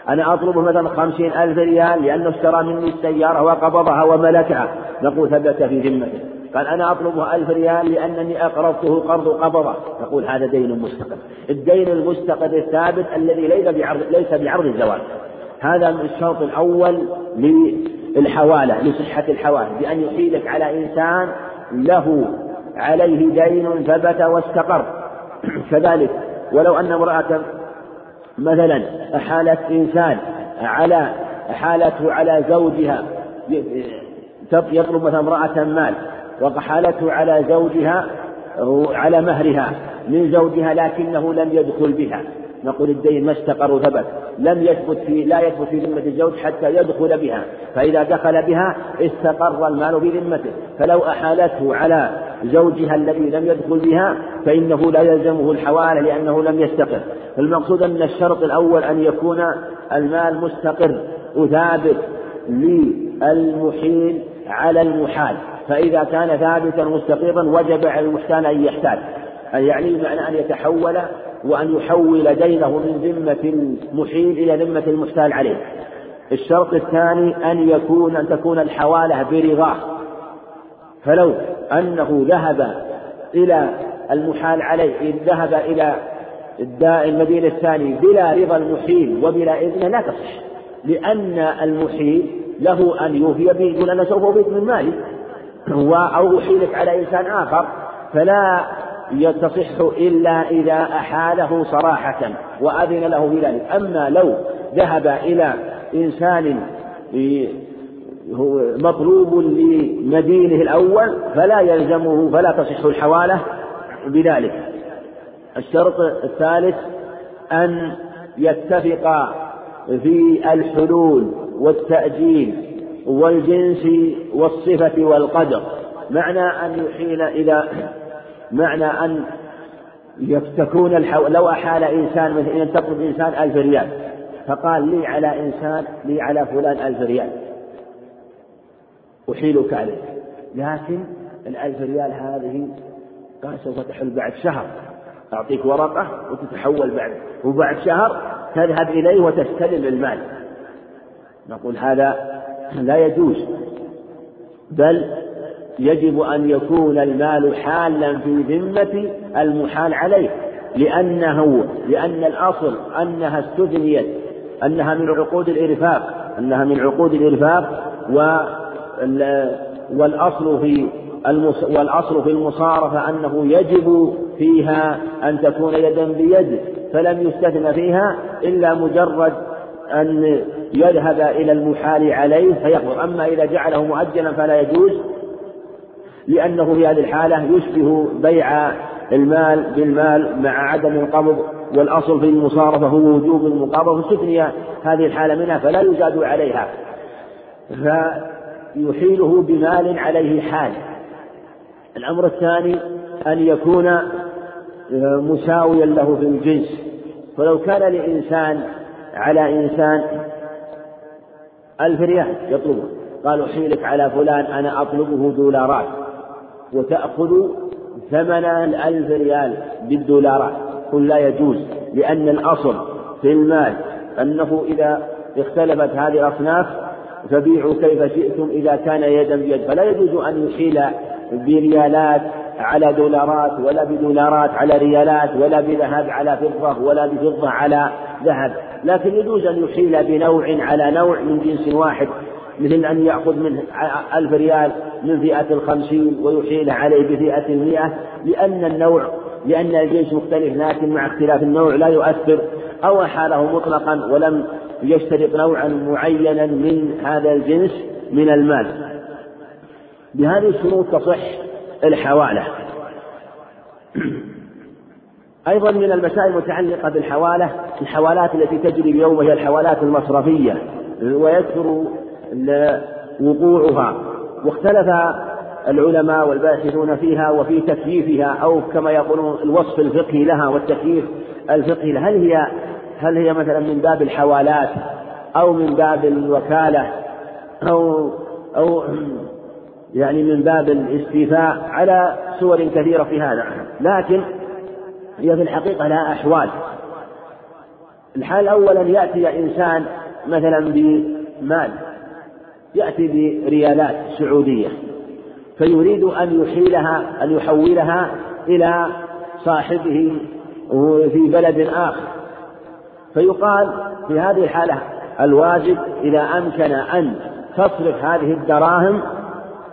أنا أطلب مثلا خمسين ألف ريال لأنه اشترى مني السيارة وقبضها وملكها. نقول ثبت في ذمته قال أنا أطلبه ألف ريال لأنني أقرضته قرض قبضة. نقول هذا دين مستقر الدين المستقر الثابت الذي ليس بعرض ليس بعرض الزواج. هذا الشرط الأول للحوالة لصحة الحوالة. بأن يحيلك على إنسان له عليه دين ثبت واستقر. كذلك ولو أن امرأة مثلا أحالت إنسان على أحالته على زوجها يطلب مثلا امرأة مال وحالته على زوجها على مهرها من زوجها لكنه لم يدخل بها. نقول الدين ما استقر ثبت لم يثبت في لا يثبت في ذمة الزوج حتى يدخل بها. فإذا دخل بها استقر المال في ذمته. فلو أحالته على زوجها الذي لم يدخل بها فإنه لا يلزمه الحوالة لأنه لم يستقر. المقصود أن الشرط الأول أن يكون المال مستقر وثابت للمحيل على المحال. فإذا كان ثابتا مستقرا وجب على المحتال أن يحتاج يعني بمعنى أن يتحول وأن يحول دينه من ذمة المحيل إلى ذمة المحتال عليه. الشرط الثاني أن يكون أن تكون الحوالة برضاه فلو أنه ذهب إلى المحال عليه إذ ذهب إلى الداء المدينة الثاني بلا رضا المحيل وبلا إذنه لا تصح. لأن المحيل له أن يوفي به يقول أنا سوف أوفيك من مالي. أو أحيلك على إنسان آخر فلا تصح إلا إذا أحاله صراحة وأذن له بذلك أما لو ذهب إلى إنسان مطلوب لمدينه الأول فلا يلزمه فلا تصح الحوالة بذلك. الشرط الثالث أن يتفق في الحلول والتأجيل والجنس والصفة والقدر. معنى أن يحيل إلى معنى أن تكون الحو... لو أحال إنسان مثلا أن تطلب إنسان ألف ريال فقال لي على إنسان لي على فلان ألف ريال. أحيلك عليه. لكن الألف ريال هذه قال سوف تحل بعد شهر. أعطيك ورقة وتتحول بعد وبعد شهر تذهب إليه وتستلم المال. نقول هذا لا يجوز بل يجب أن يكون المال حالا في ذمة المحال عليه لأنه لأن الأصل أنها استثنيت أنها من عقود الإرفاق أنها من عقود الإرفاق والأصل في والأصل في المصارفة أنه يجب فيها أن تكون يدا بيد فلم يستثن فيها إلا مجرد أن يذهب إلى المحال عليه فيقبض. أما إذا جعله مؤجلا فلا يجوز لأنه في هذه الحالة يشبه بيع المال بالمال مع عدم القبض والأصل في المصارفة هو وجوب المقابضة. فاستثني هذه الحالة منها فلا يزاد عليها فيحيله بمال عليه حال. الأمر الثاني أن يكون مساويا له في الجنس. فلو كان لإنسان على إنسان ألف ريال يطلبه قال أحيلك على فلان أنا أطلبه دولارات. وتأخذ ثمن الألف ريال بالدولارات. قل لا يجوز لأن الأصل في المال أنه إذا اختلفت هذه الأصناف فبيعوا كيف شئتم إذا كان يدا بيد. فلا يجوز أن يحيل بريالات على دولارات ولا بدولارات على ريالات ولا بذهب على فضة ولا بفضة على ذهب. لكن يجوز أن يحيل بنوع على نوع من جنس واحد مثل أن يأخذ منه ألف ريال من فئة الخمسين ويحيل عليه بفئة المئة لأن النوع لأن الجنس مختلف لكن مع اختلاف النوع لا يؤثر أو أحاله مطلقا ولم يشترط نوعا معينا من هذا الجنس من المال. بهذه الشروط تصح الحوالة. أيضا من المسائل المتعلقة بالحوالة الحوالات التي تجري اليوم وهي الحوالات المصرفية ويكثر وقوعها. واختلف العلماء والباحثون فيها وفي تكييفها أو كما يقولون الوصف الفقهي لها والتكييف الفقهي لها. هل هي هل هي مثلا من باب الحوالات أو من باب الوكالة أو أو يعني من باب الاستيفاء على صور كثيرة في هذا؟ لكن هي في الحقيقة لها أحوال. الحال الأول أن يأتي إنسان مثلا بمال. يأتي بريالات سعودية فيريد أن يحيلها أن يحولها إلى صاحبه في بلد آخر. فيقال في هذه الحالة الواجب إذا أمكن أن تصرف هذه الدراهم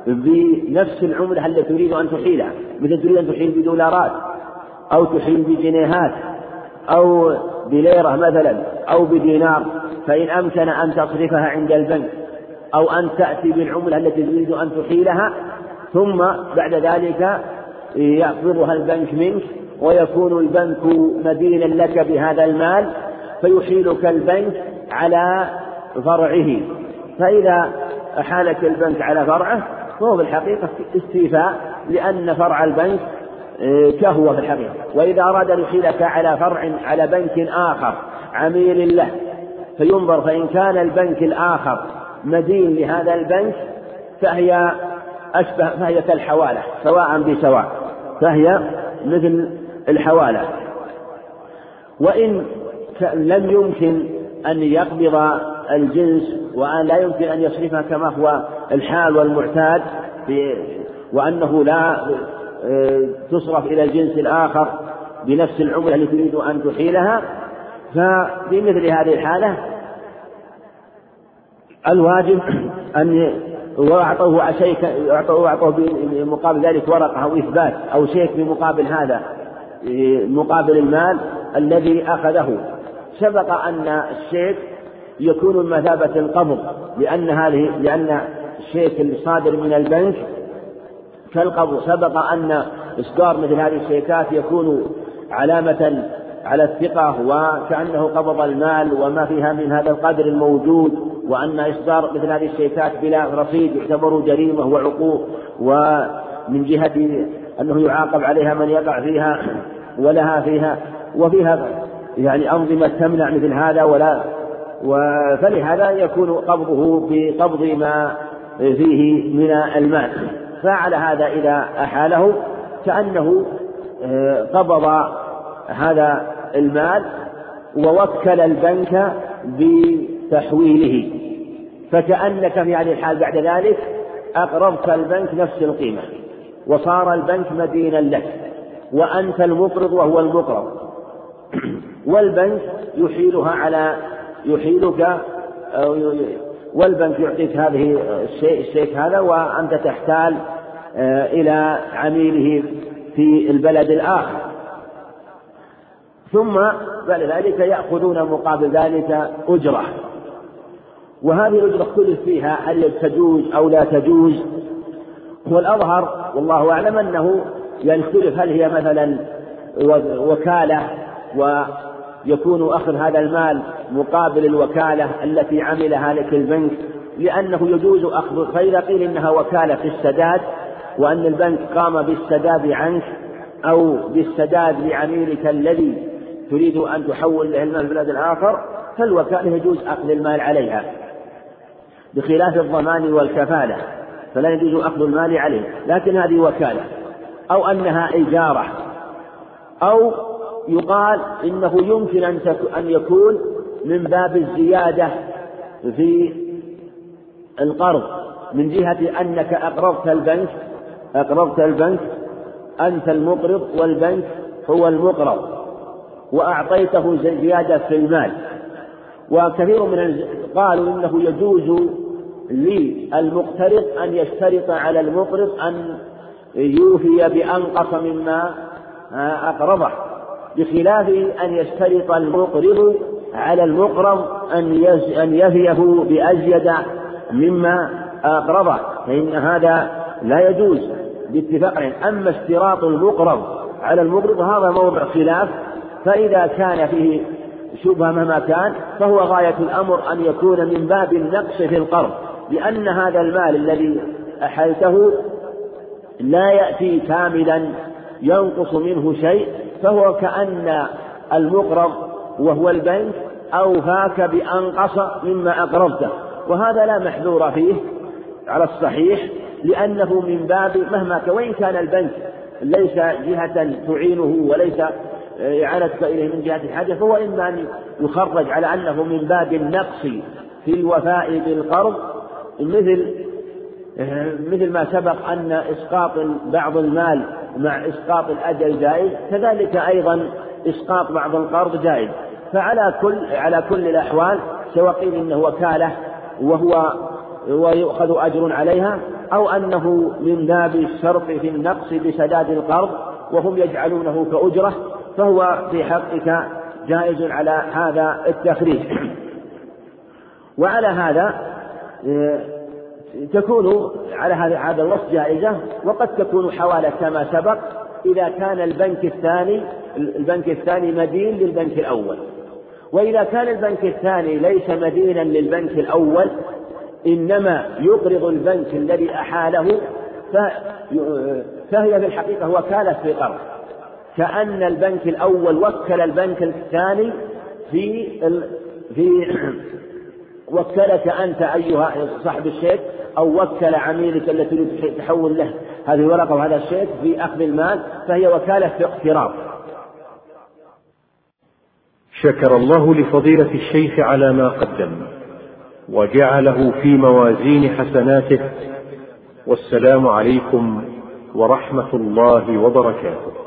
بنفس العملة التي تريد أن تحيلها مثل تريد أن تحيل بدولارات أو تحيل بجنيهات أو بليرة مثلا أو بدينار فإن أمكن أن تصرفها عند البنك أو أن تأتي بالعملة التي تريد أن تحيلها ثم بعد ذلك يقبضها البنك منك ويكون البنك مدينا لك بهذا المال فيحيلك البنك على فرعه. فإذا أحالك البنك على فرعه فهو في الحقيقة استيفاء لأن فرع البنك آه، كهو في الحقيقة. وإذا أراد أن يحيلك على فرع على بنك آخر عميل له فينظر فإن كان البنك الآخر مدين لهذا البنك فهي أشبه فهي كالحوالة سواء بسواء فهي مثل الحوالة. وإن لم يمكن أن يقبض الجنس وأن لا يمكن أن يصرفها كما هو الحال والمعتاد وأنه لا آه، تصرف إلى الجنس الآخر بنفس العملة التي تريد أن تحيلها ففي مثل هذه الحالة الواجب أن وأعطوه شيك أعطوه بمقابل ذلك ورقة أو إثبات أو شيك بمقابل هذا مقابل المال الذي أخذه. سبق أن الشيك يكون بمثابة القبض لأن هذه لأن الشيك الصادر من البنك كالقبض. سبق أن إصدار مثل هذه الشيكات يكون علامة على الثقة وكأنه قبض المال وما فيها من هذا القدر الموجود. وأن إصدار مثل هذه الشيكات بلا رصيد يعتبر جريمة وعقوق ومن جهة أنه يعاقب عليها من يقع فيها ولها فيها وفيها يعني أنظمة تمنع مثل هذا ولا فلهذا يكون قبضه بقبض ما فيه من المال. فعل هذا إذا أحاله كأنه آه، قبض هذا المال ووكل البنك بتحويله فكأنك في هذه الحال بعد ذلك أقرضت البنك نفس القيمة وصار البنك مدينا لك وأنت المقرض وهو المقرض. والبنك يحيلها على يحيلك والبنك يعطيك هذه الشيء الشيك هذا وأنت تحتال آه، إلى عميله في البلد الآخر. ثم بعد ذلك يأخذون مقابل ذلك أجرة. وهذه الأجرة اختلف فيها هل تجوز أو لا تجوز. والأظهر والله أعلم أنه يختلف هل هي مثلا وكالة ويكون أخذ هذا المال مقابل الوكالة التي عملها لك البنك لأنه يجوز أخذ فإذا قيل إنها وكالة في السداد وأن البنك قام بالسداد عنك أو بالسداد لعميلك الذي تريد أن تحول له المال في البلد الآخر فالوكالة يجوز أخذ المال عليها. بخلاف الضمان والكفالة فلا يجوز أخذ المال عليه لكن هذه وكالة. أو أنها إجارة أو يقال إنه يمكن أن أن يكون من باب الزيادة في القرض من جهة أنك أقرضت البنك أقرضت البنك أنت المقرض والبنك هو المقرض وأعطيته زيادة في المال. وكثير من قالوا إنه يجوز للمقترض أن يشترط على المقرض أن يوفي بأنقص مما أقرضه بخلاف أن يشترط المقرض على المقرض أن أن يفيه بأزيد مما أقرضه فإن هذا لا يجوز باتفاق. أما اشتراط المقرض على المقرض هذا موضع خلاف فإذا كان فيه شبهة مهما كان فهو غاية الأمر أن يكون من باب النقص في القرض. لأن هذا المال الذي أحلته لا يأتي كاملا ينقص منه شيء فهو كأن المقرض وهو البنك أوفاك بأنقص مما أقرضته. وهذا لا محذور فيه على الصحيح لأنه من باب مهما وإن كان البنك ليس جهة تعينه وليس إعانتك إليه من جهة الحاجة فهو إما أن يخرج على أنه من باب النقص في الوفاء بالقرض مثل مثل ما سبق أن إسقاط بعض المال مع إسقاط الأجل جائز كذلك أيضا إسقاط بعض القرض جائز. فعلى كل على كل الأحوال سواء قيل إنه وكالة وهو ويؤخذ أجر عليها أو أنه من باب الشرط في النقص بسداد القرض وهم يجعلونه كأجرة فهو في حقك جائز على هذا التخريج. وعلى هذا آه، تكون على هذا الوصف جائزة وقد تكون حوالة كما سبق إذا كان البنك الثاني البنك الثاني مدين للبنك الأول وإذا كان البنك الثاني ليس مدينا للبنك الأول إنما يقرض البنك الذي أحاله فهي في الحقيقة وكالة في قرض كأن البنك الأول وكل البنك الثاني في. في وكلك أنت أيها صاحب الشيك أو وكل عميلك الذي تريد تحول له هذه الورقة وهذا الشيك في أخذ المال فهي وكالة في اقتراض شكر الله لفضيلة الشيخ على ما قدم وجعله في موازين حسناته والسلام عليكم ورحمة الله وبركاته.